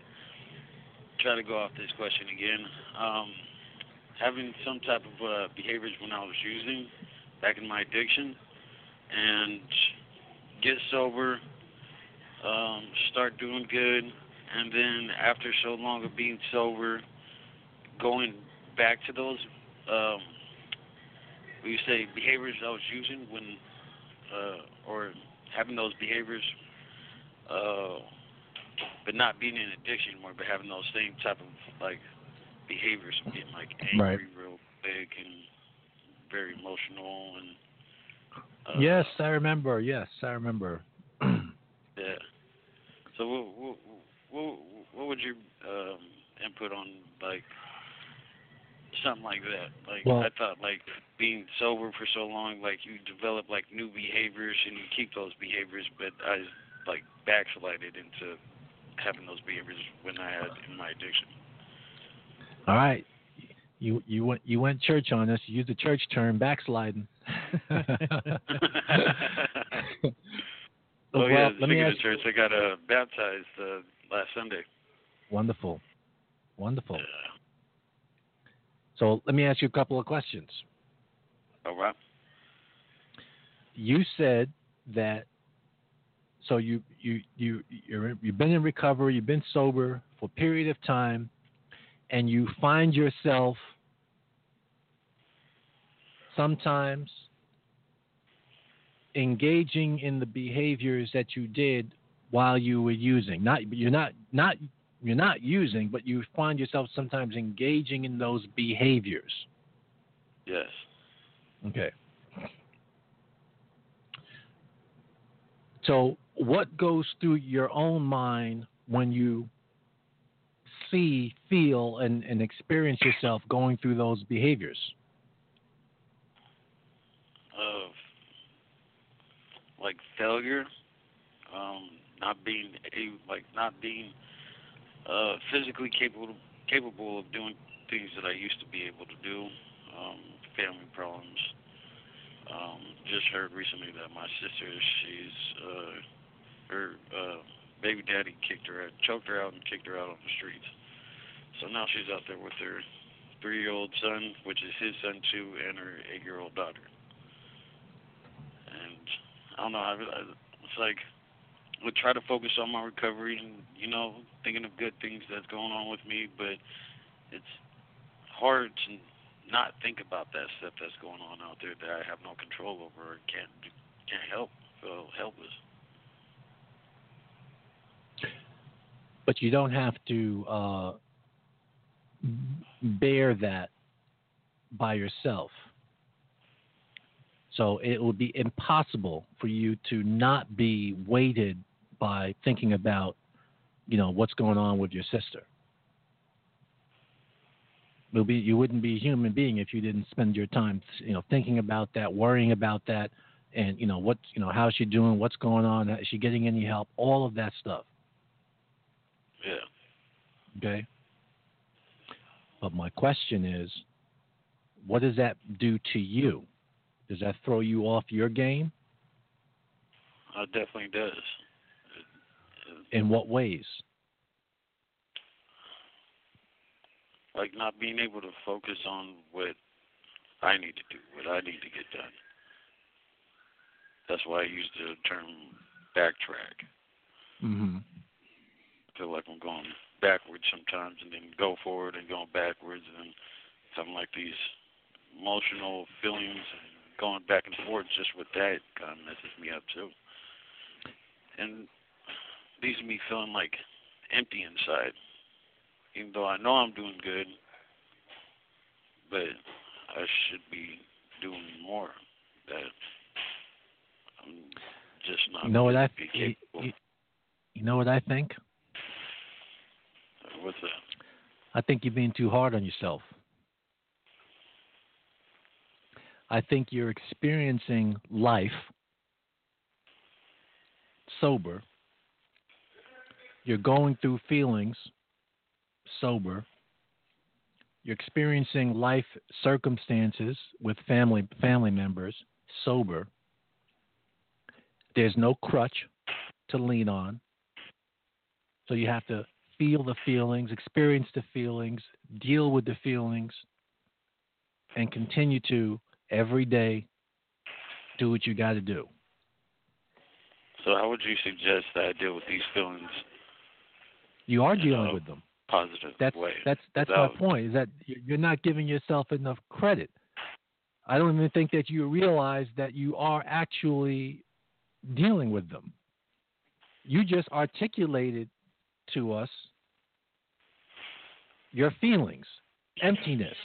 try to go off this question again. Um, having some type of uh, behaviors when I was using back in my addiction, and get sober, um, start doing good, and then after so long of being sober, going back to those um what you say behaviors I was using when uh or having those behaviors uh but not being in addiction anymore but having those same type of like behaviors getting like angry Right. real big and very emotional and uh, yes, I remember. Yes, I remember. So what what what, what would your um input on like something like that. Like Well- I thought, like being sober for so long, like you develop like new behaviors and you keep those behaviors. But I like backslided into having those behaviors when I had in my addiction. All right. You you went you went church on us. You used the church term backsliding. oh Well, yeah, let me ask of church, I got uh, baptized uh, last Sunday. Wonderful. Wonderful. Yeah. So let me ask you a couple of questions. All right. You said that so you you you you're, you've been in recovery, you've been sober for a period of time, and you find yourself sometimes engaging in the behaviors that you did while you were using. Not you're not not you're not using, but you find yourself sometimes engaging in those behaviors. Yes. Okay. So, what goes through your own mind when you see, feel, and, and experience yourself going through those behaviors? Of like failure, um, not being like not being uh, physically capable capable of doing things that I used to be able to do. Um, family problems. Um, just heard recently that my sister, she's uh, her uh, baby daddy kicked her out, choked her out, and kicked her out on the streets. So now she's out there with her three-year-old son, which is his son too, and her eight-year-old daughter. And I don't know. I, I, it's like I try to focus on my recovery and you know thinking of good things that's going on with me, but it's hard to not think about that stuff that's going on out there that I have no control over or can't can't help. Feel helpless. But you don't have to uh, bear that by yourself. So it would be impossible for you to not be weighted by thinking about, you know, what's going on with your sister. Be, you wouldn't be a human being if you didn't spend your time, you know, thinking about that, worrying about that, and you know what, you know, how's she doing, what's going on, is she getting any help, all of that stuff. Yeah. Okay. But my question is, what does that do to you? Does that throw you off your game? Uh, It definitely does. In what ways? Like not being able to focus on what I need to do, what I need to get done. That's why I use the term backtrack. Mm-hmm. I feel like I'm going backwards sometimes and then go forward and going backwards and then having like these emotional feelings and going back and forth just with that kind of messes me up too. And leaves me feeling like empty inside. Even though I know I'm doing good, but I should be doing more. That I'm just not You know what I you, capable. you- you know what I think? What's that? I think you're being too hard on yourself. I think you're experiencing life sober. You're going through feelings sober. You're experiencing life circumstances with family family members sober. There's no crutch to lean on. So you have to feel the feelings, experience the feelings, deal with the feelings, and continue to every day do what you got to do. So how would you suggest that I deal with these feelings You are You dealing know, with them. positive That's way? that's that's without- my point. Is that you- you're not giving yourself enough credit. I don't even think that you realize that you are actually dealing with them. You just articulated to us your feelings, emptiness.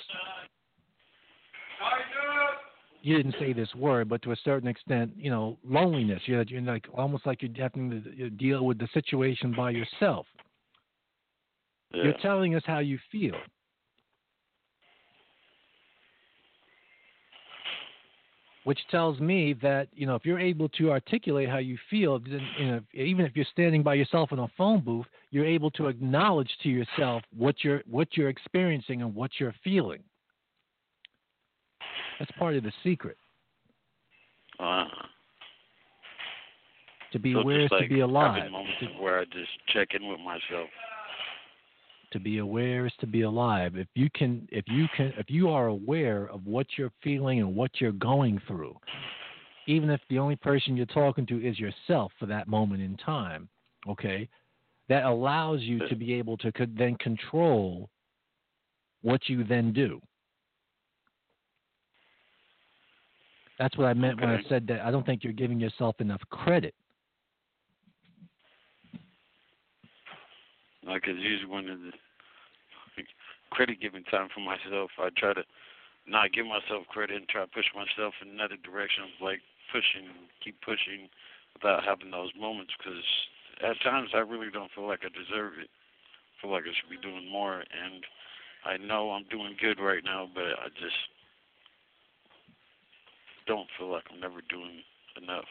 You didn't say this word, but to a certain extent, you know, loneliness. You're, you're like almost like you're having to deal with the situation by yourself. Yeah. You're telling us how you feel. Which tells me that you know if you're able to articulate how you feel, then you know even if you're standing by yourself in a phone booth, you're able to acknowledge to yourself what you're what you're experiencing and what you're feeling. That's part of the secret. Uh, To be so aware is like to be alive. having moments where I just check in with myself. to be aware is to be alive if you can if you can if you are aware of what you're feeling and what you're going through even if the only person you're talking to is yourself for that moment in time okay that allows you to be able to then control what you then do that's what i meant when i said that i don't think you're giving yourself enough credit. Like it's usually of the credit giving time for myself, I try to not give myself credit and try to push myself in another direction of like pushing, keep pushing without having those moments because at times I really don't feel like I deserve it. I feel like I should be doing more and I know I'm doing good right now, but I just don't feel like I'm never doing enough.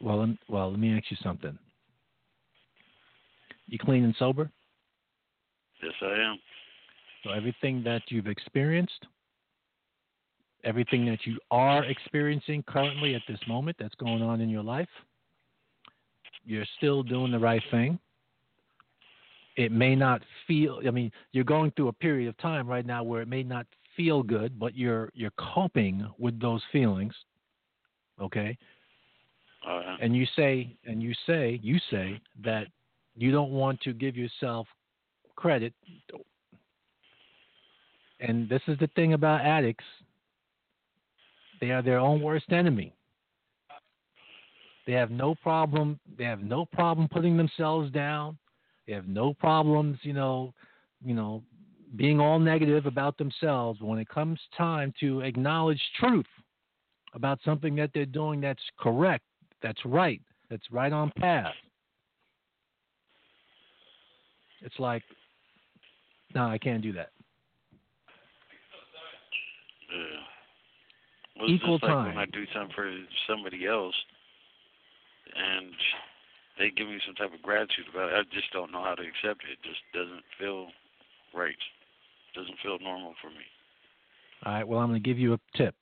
well well let me ask you something you clean and sober Yes, I am. So everything that you've experienced, everything that you are experiencing currently at this moment that's going on in your life, you're still doing the right thing. It may not feel I mean, you're going through a period of time right now where it may not feel good, but you're you're coping with those feelings. Okay? Uh, and you say and you say you say that you don't want to give yourself credit and this is the thing about addicts they are their own worst enemy they have no problem they have no problem putting themselves down they have no problems you know you know being all negative about themselves when it comes time to acknowledge truth about something that they're doing that's correct that's right that's right on path it's like no i can't do that Yeah. Well, Equal like time. when I do something for somebody else, and they give me some type of gratitude about it, I just don't know how to accept it. It just doesn't feel right. It Doesn't feel normal for me. All right, well, I'm going to give you a tip.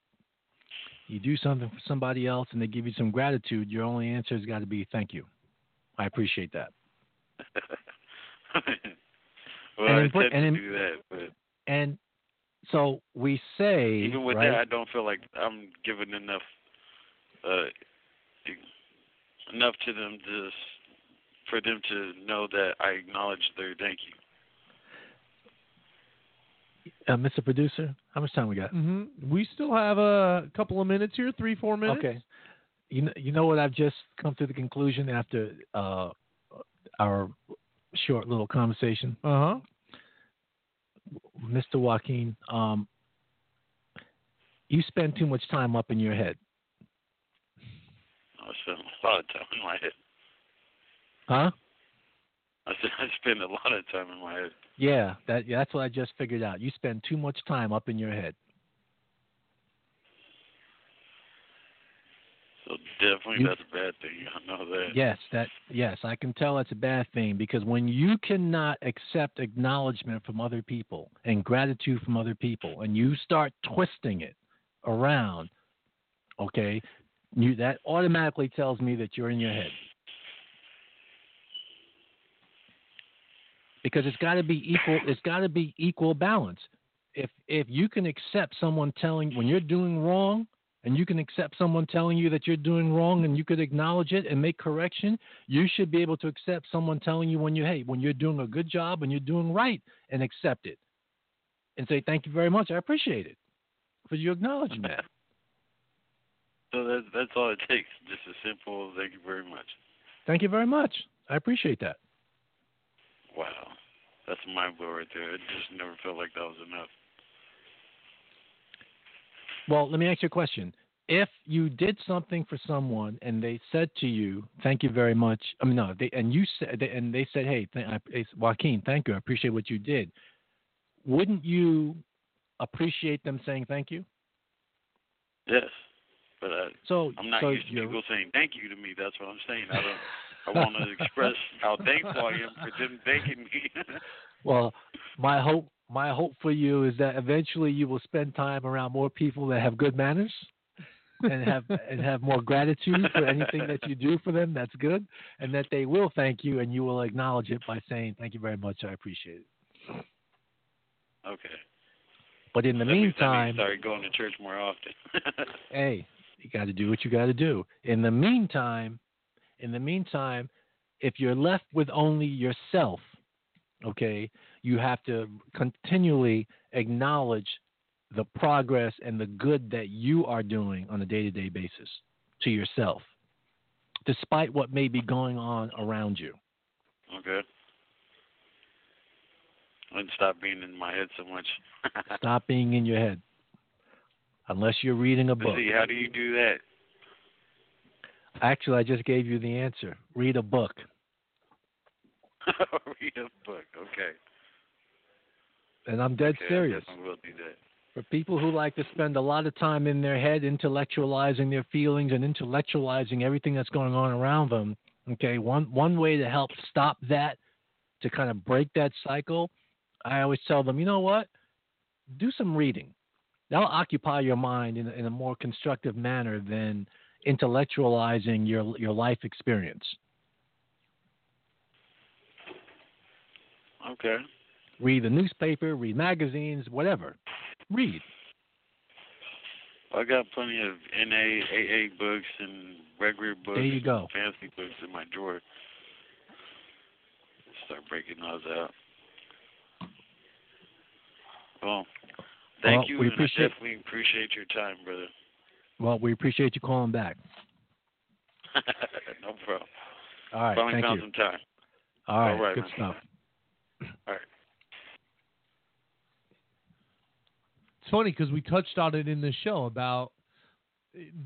You do something for somebody else and they give you some gratitude, your only answer has got to be thank you. I appreciate that. well, And I put- and to in- do that, but And so we say, even with right? that, I don't feel like I'm giving enough, uh, enough to them to, for them to know that I acknowledge their thank you. uh, Mr. Producer, how much time we got? hmm We still have a couple of minutes here, three, four minutes. Okay. You know, you know what I've just come to the conclusion after uh, our short little conversation, Uh huh. Mr. Joaquin. Um, you spend too much time up in your head, I spend a lot of time in my head. huh? I said I spend a lot of time in my head. Yeah, that yeah, that's what I just figured out. You spend too much time up in your head. So definitely You- that's a bad thing. I know that. Yes, that yes, I can tell that's a bad thing because when you cannot accept acknowledgement from other people and gratitude from other people and you start twisting it around, okay, you that automatically tells me that you're in your head. Because it's got to be equal it's got to be equal balance. If if you can accept someone telling when you're doing wrong and you can accept someone telling you that you're doing wrong and you could acknowledge it and make correction, you should be able to accept someone telling you when you hey, when you're doing a good job and you're doing right and accept it. And say, Thank you very much, I appreciate it. For you acknowledging that. So that that's all it takes. Just a simple thank you very much. Thank you very much. I appreciate that. Wow. That's a mind blow right there. It just never felt like that was enough. Well, let me ask you a question. If you did something for someone and they said to you, "Thank you very much," I mean, no, they and you said, and they said, "Hey, th- I, Joaquin, thank you. I appreciate what you did." Wouldn't you appreciate them saying thank you? Yes. But I, So, I'm not so used to you're- people saying thank you to me. That's what I'm saying. I don't. I want to express how thankful I am for them thanking me. Well, my hope my hope for you is that eventually you will spend time around more people that have good manners and have and have more gratitude for anything that you do for them. That's good, and that they will thank you and you will acknowledge it by saying thank you very much. I appreciate it. okay. But in the That means I need to going to church more often. hey, you got to do what you got to do. In the meantime, in the meantime, if you're left with only yourself, okay, you have to continually acknowledge the progress and the good that you are doing on a day-to-day basis to yourself, despite what may be going on around you. Oh, okay. And stop being in my head so much. Stop being in your head. Unless you're reading a book. see, how do you do that? Actually, I just gave you the answer. Read a book. Read a book. Okay. And I'm dead okay, serious. I will do that. for people who like to spend a lot of time in their head intellectualizing their feelings and intellectualizing everything that's going on around them okay one one way to help stop that to kind of break that cycle i always tell them you know what do some reading that'll occupy your mind in, a- in a more constructive manner than intellectualizing your your life experience Okay. read the newspaper read magazines whatever read I got plenty of NA, AA books and regular books. There you go. Fancy books in my drawer. Start breaking those out. Well, thank Well, you, we and appreciate- I definitely appreciate your time, brother. well we appreciate you calling back no problem. all right Finally thank found you some time. all right, All right, good man. stuff All right. It's funny because we touched on it in the show about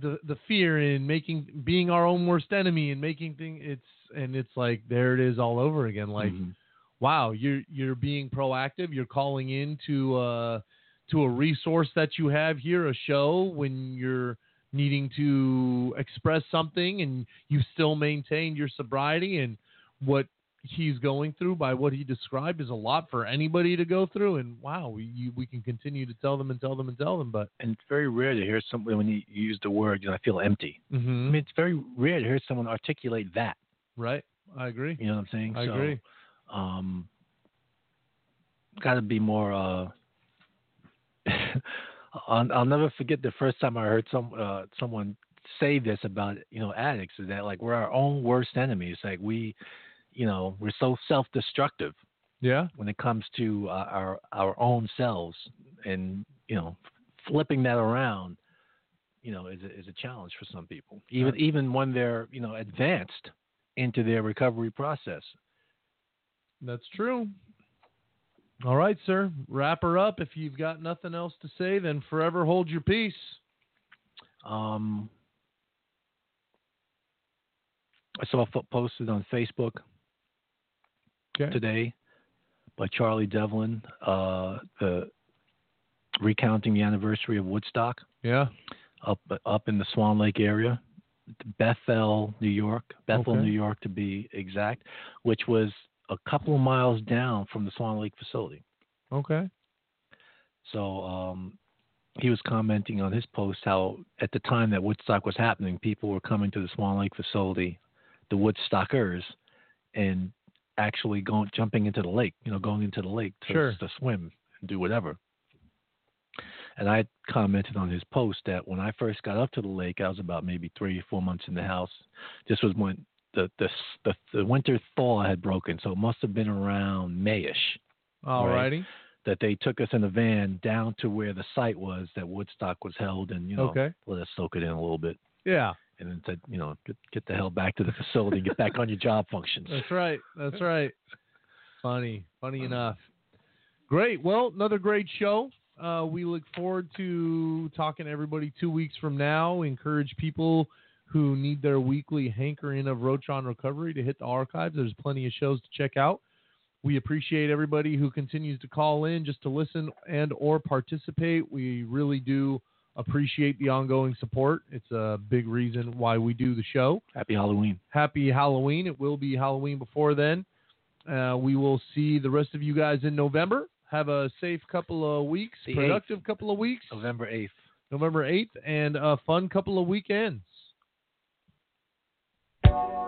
the the fear in making being our own worst enemy and making things it's and it's like there it is all over again like Mhm. wow you're you're being proactive you're calling in to uh to a resource that you have here a show when you're needing to express something and you still maintain your sobriety and what he's going through by what he described is a lot for anybody to go through and wow we you, we can continue to tell them and tell them and tell them but and it's very rare to hear somebody when you use the word, you know, I feel empty. I mean, it's very rare to hear someone articulate that. right i agree You know what I'm saying? i so, agree Um, got to be more. Uh, I'll, I'll never forget the first time I heard some uh, someone say this about you know addicts is that like we're our own worst enemies. Like we, you know, we're so self-destructive yeah when it comes to uh, our our own selves, and you know, flipping that around, you know, is a, is a challenge for some people. Even even when they're you know advanced into their recovery process. That's true. All right, sir. Wrap her up. If you've got nothing else to say, then forever hold your peace. Um, I saw a posted on Facebook Okay. today by Charlie Devlin, uh, the recounting the anniversary of Woodstock Yeah. up up in the Swan Lake area, Bethel, New York, Bethel, Okay. New York to be exact, which was a couple of miles down from the Swan Lake facility. Okay. So um, he was commenting on his post how at the time that Woodstock was happening, people were coming to the Swan Lake facility, the Woodstockers, and actually going jumping into the lake, you know, going into the lake to, Sure. to swim and do whatever. And I commented on his post that when I first got up to the lake, I was about maybe three or four months in the house. This was when the the the, the winter thaw had broken, so it must have been around Mayish All Right. righty. that they took us in a van down to where the site was that Woodstock was held, and you know, Okay. let us soak it in a little bit, Yeah. and then said, you know, get, get the hell back to the facility and get back on your job functions. That's right. That's right. Funny. Funny enough. Great. Well, another great show. Uh, we look forward to talking to everybody two weeks from now. Encourage people who need their weekly hankering of Roach on Recovery to hit the archives. There's plenty of shows to check out. We appreciate everybody who continues to call in just to listen and or participate. We really do appreciate the ongoing support. It's a big reason why we do the show Happy Halloween. happy Halloween. It will be Halloween before then. Uh, we will see the rest of you guys in November. Have a safe couple of weeks, The productive couple of weeks, November 8th. November 8th, and a fun couple of weekends. Thank you.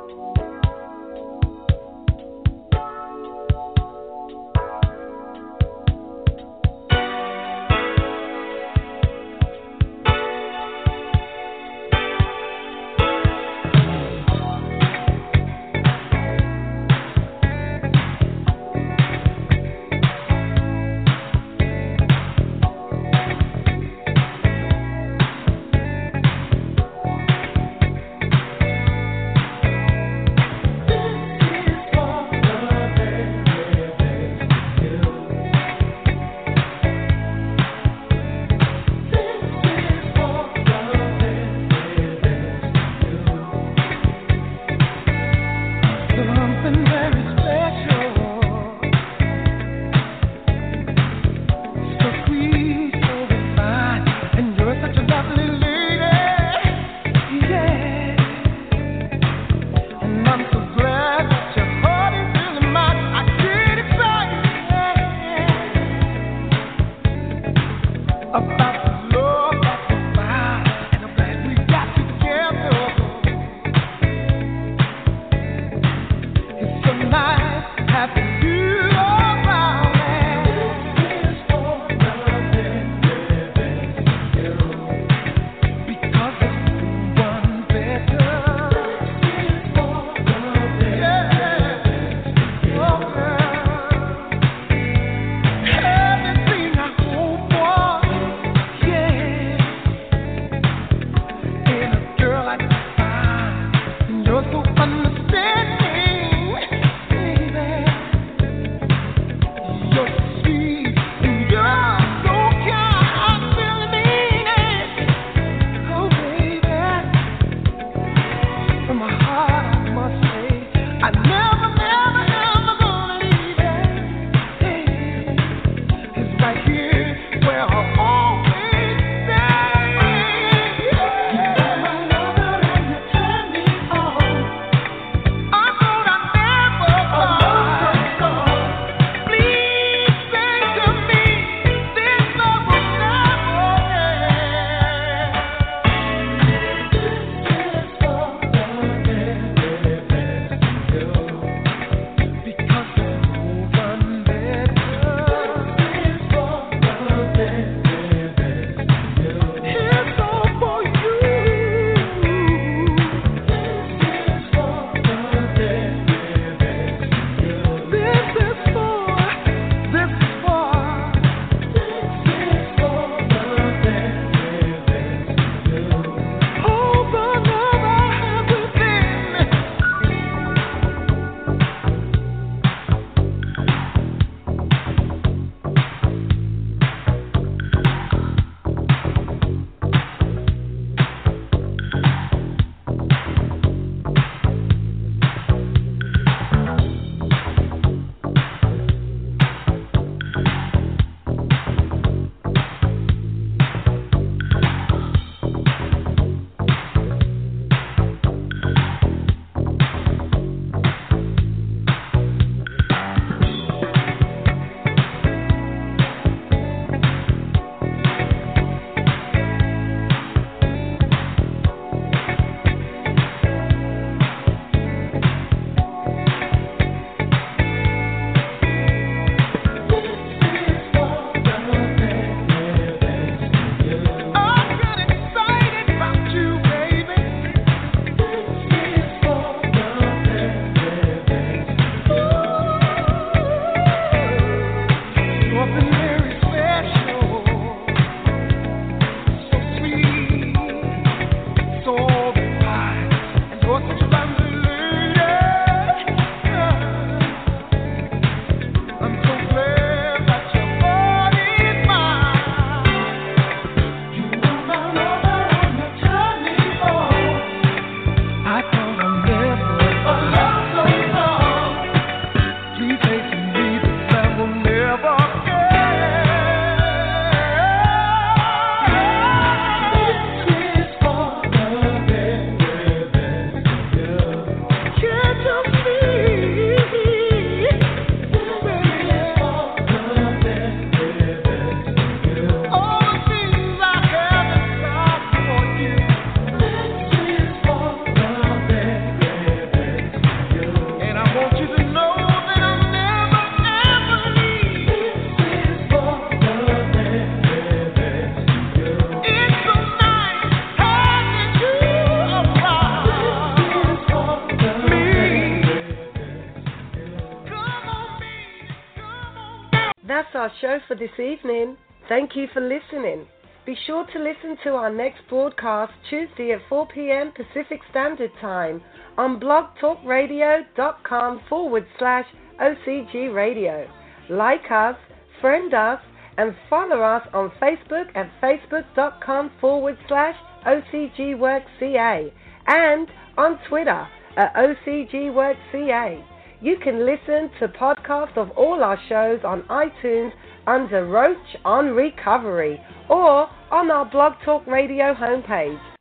Our show for this evening. Thank you for listening. Be sure to listen to our next broadcast Tuesday at 4 p.m. Pacific Standard Time on blogtalkradio.com forward slash OCG Radio. Like us, friend us, and follow us on Facebook at facebook.com forward slash OCGWorkCA and on Twitter at OCGWorkCA. You can listen to podcasts of all our shows on iTunes under Roach on Recovery or on our Blog Talk Radio homepage.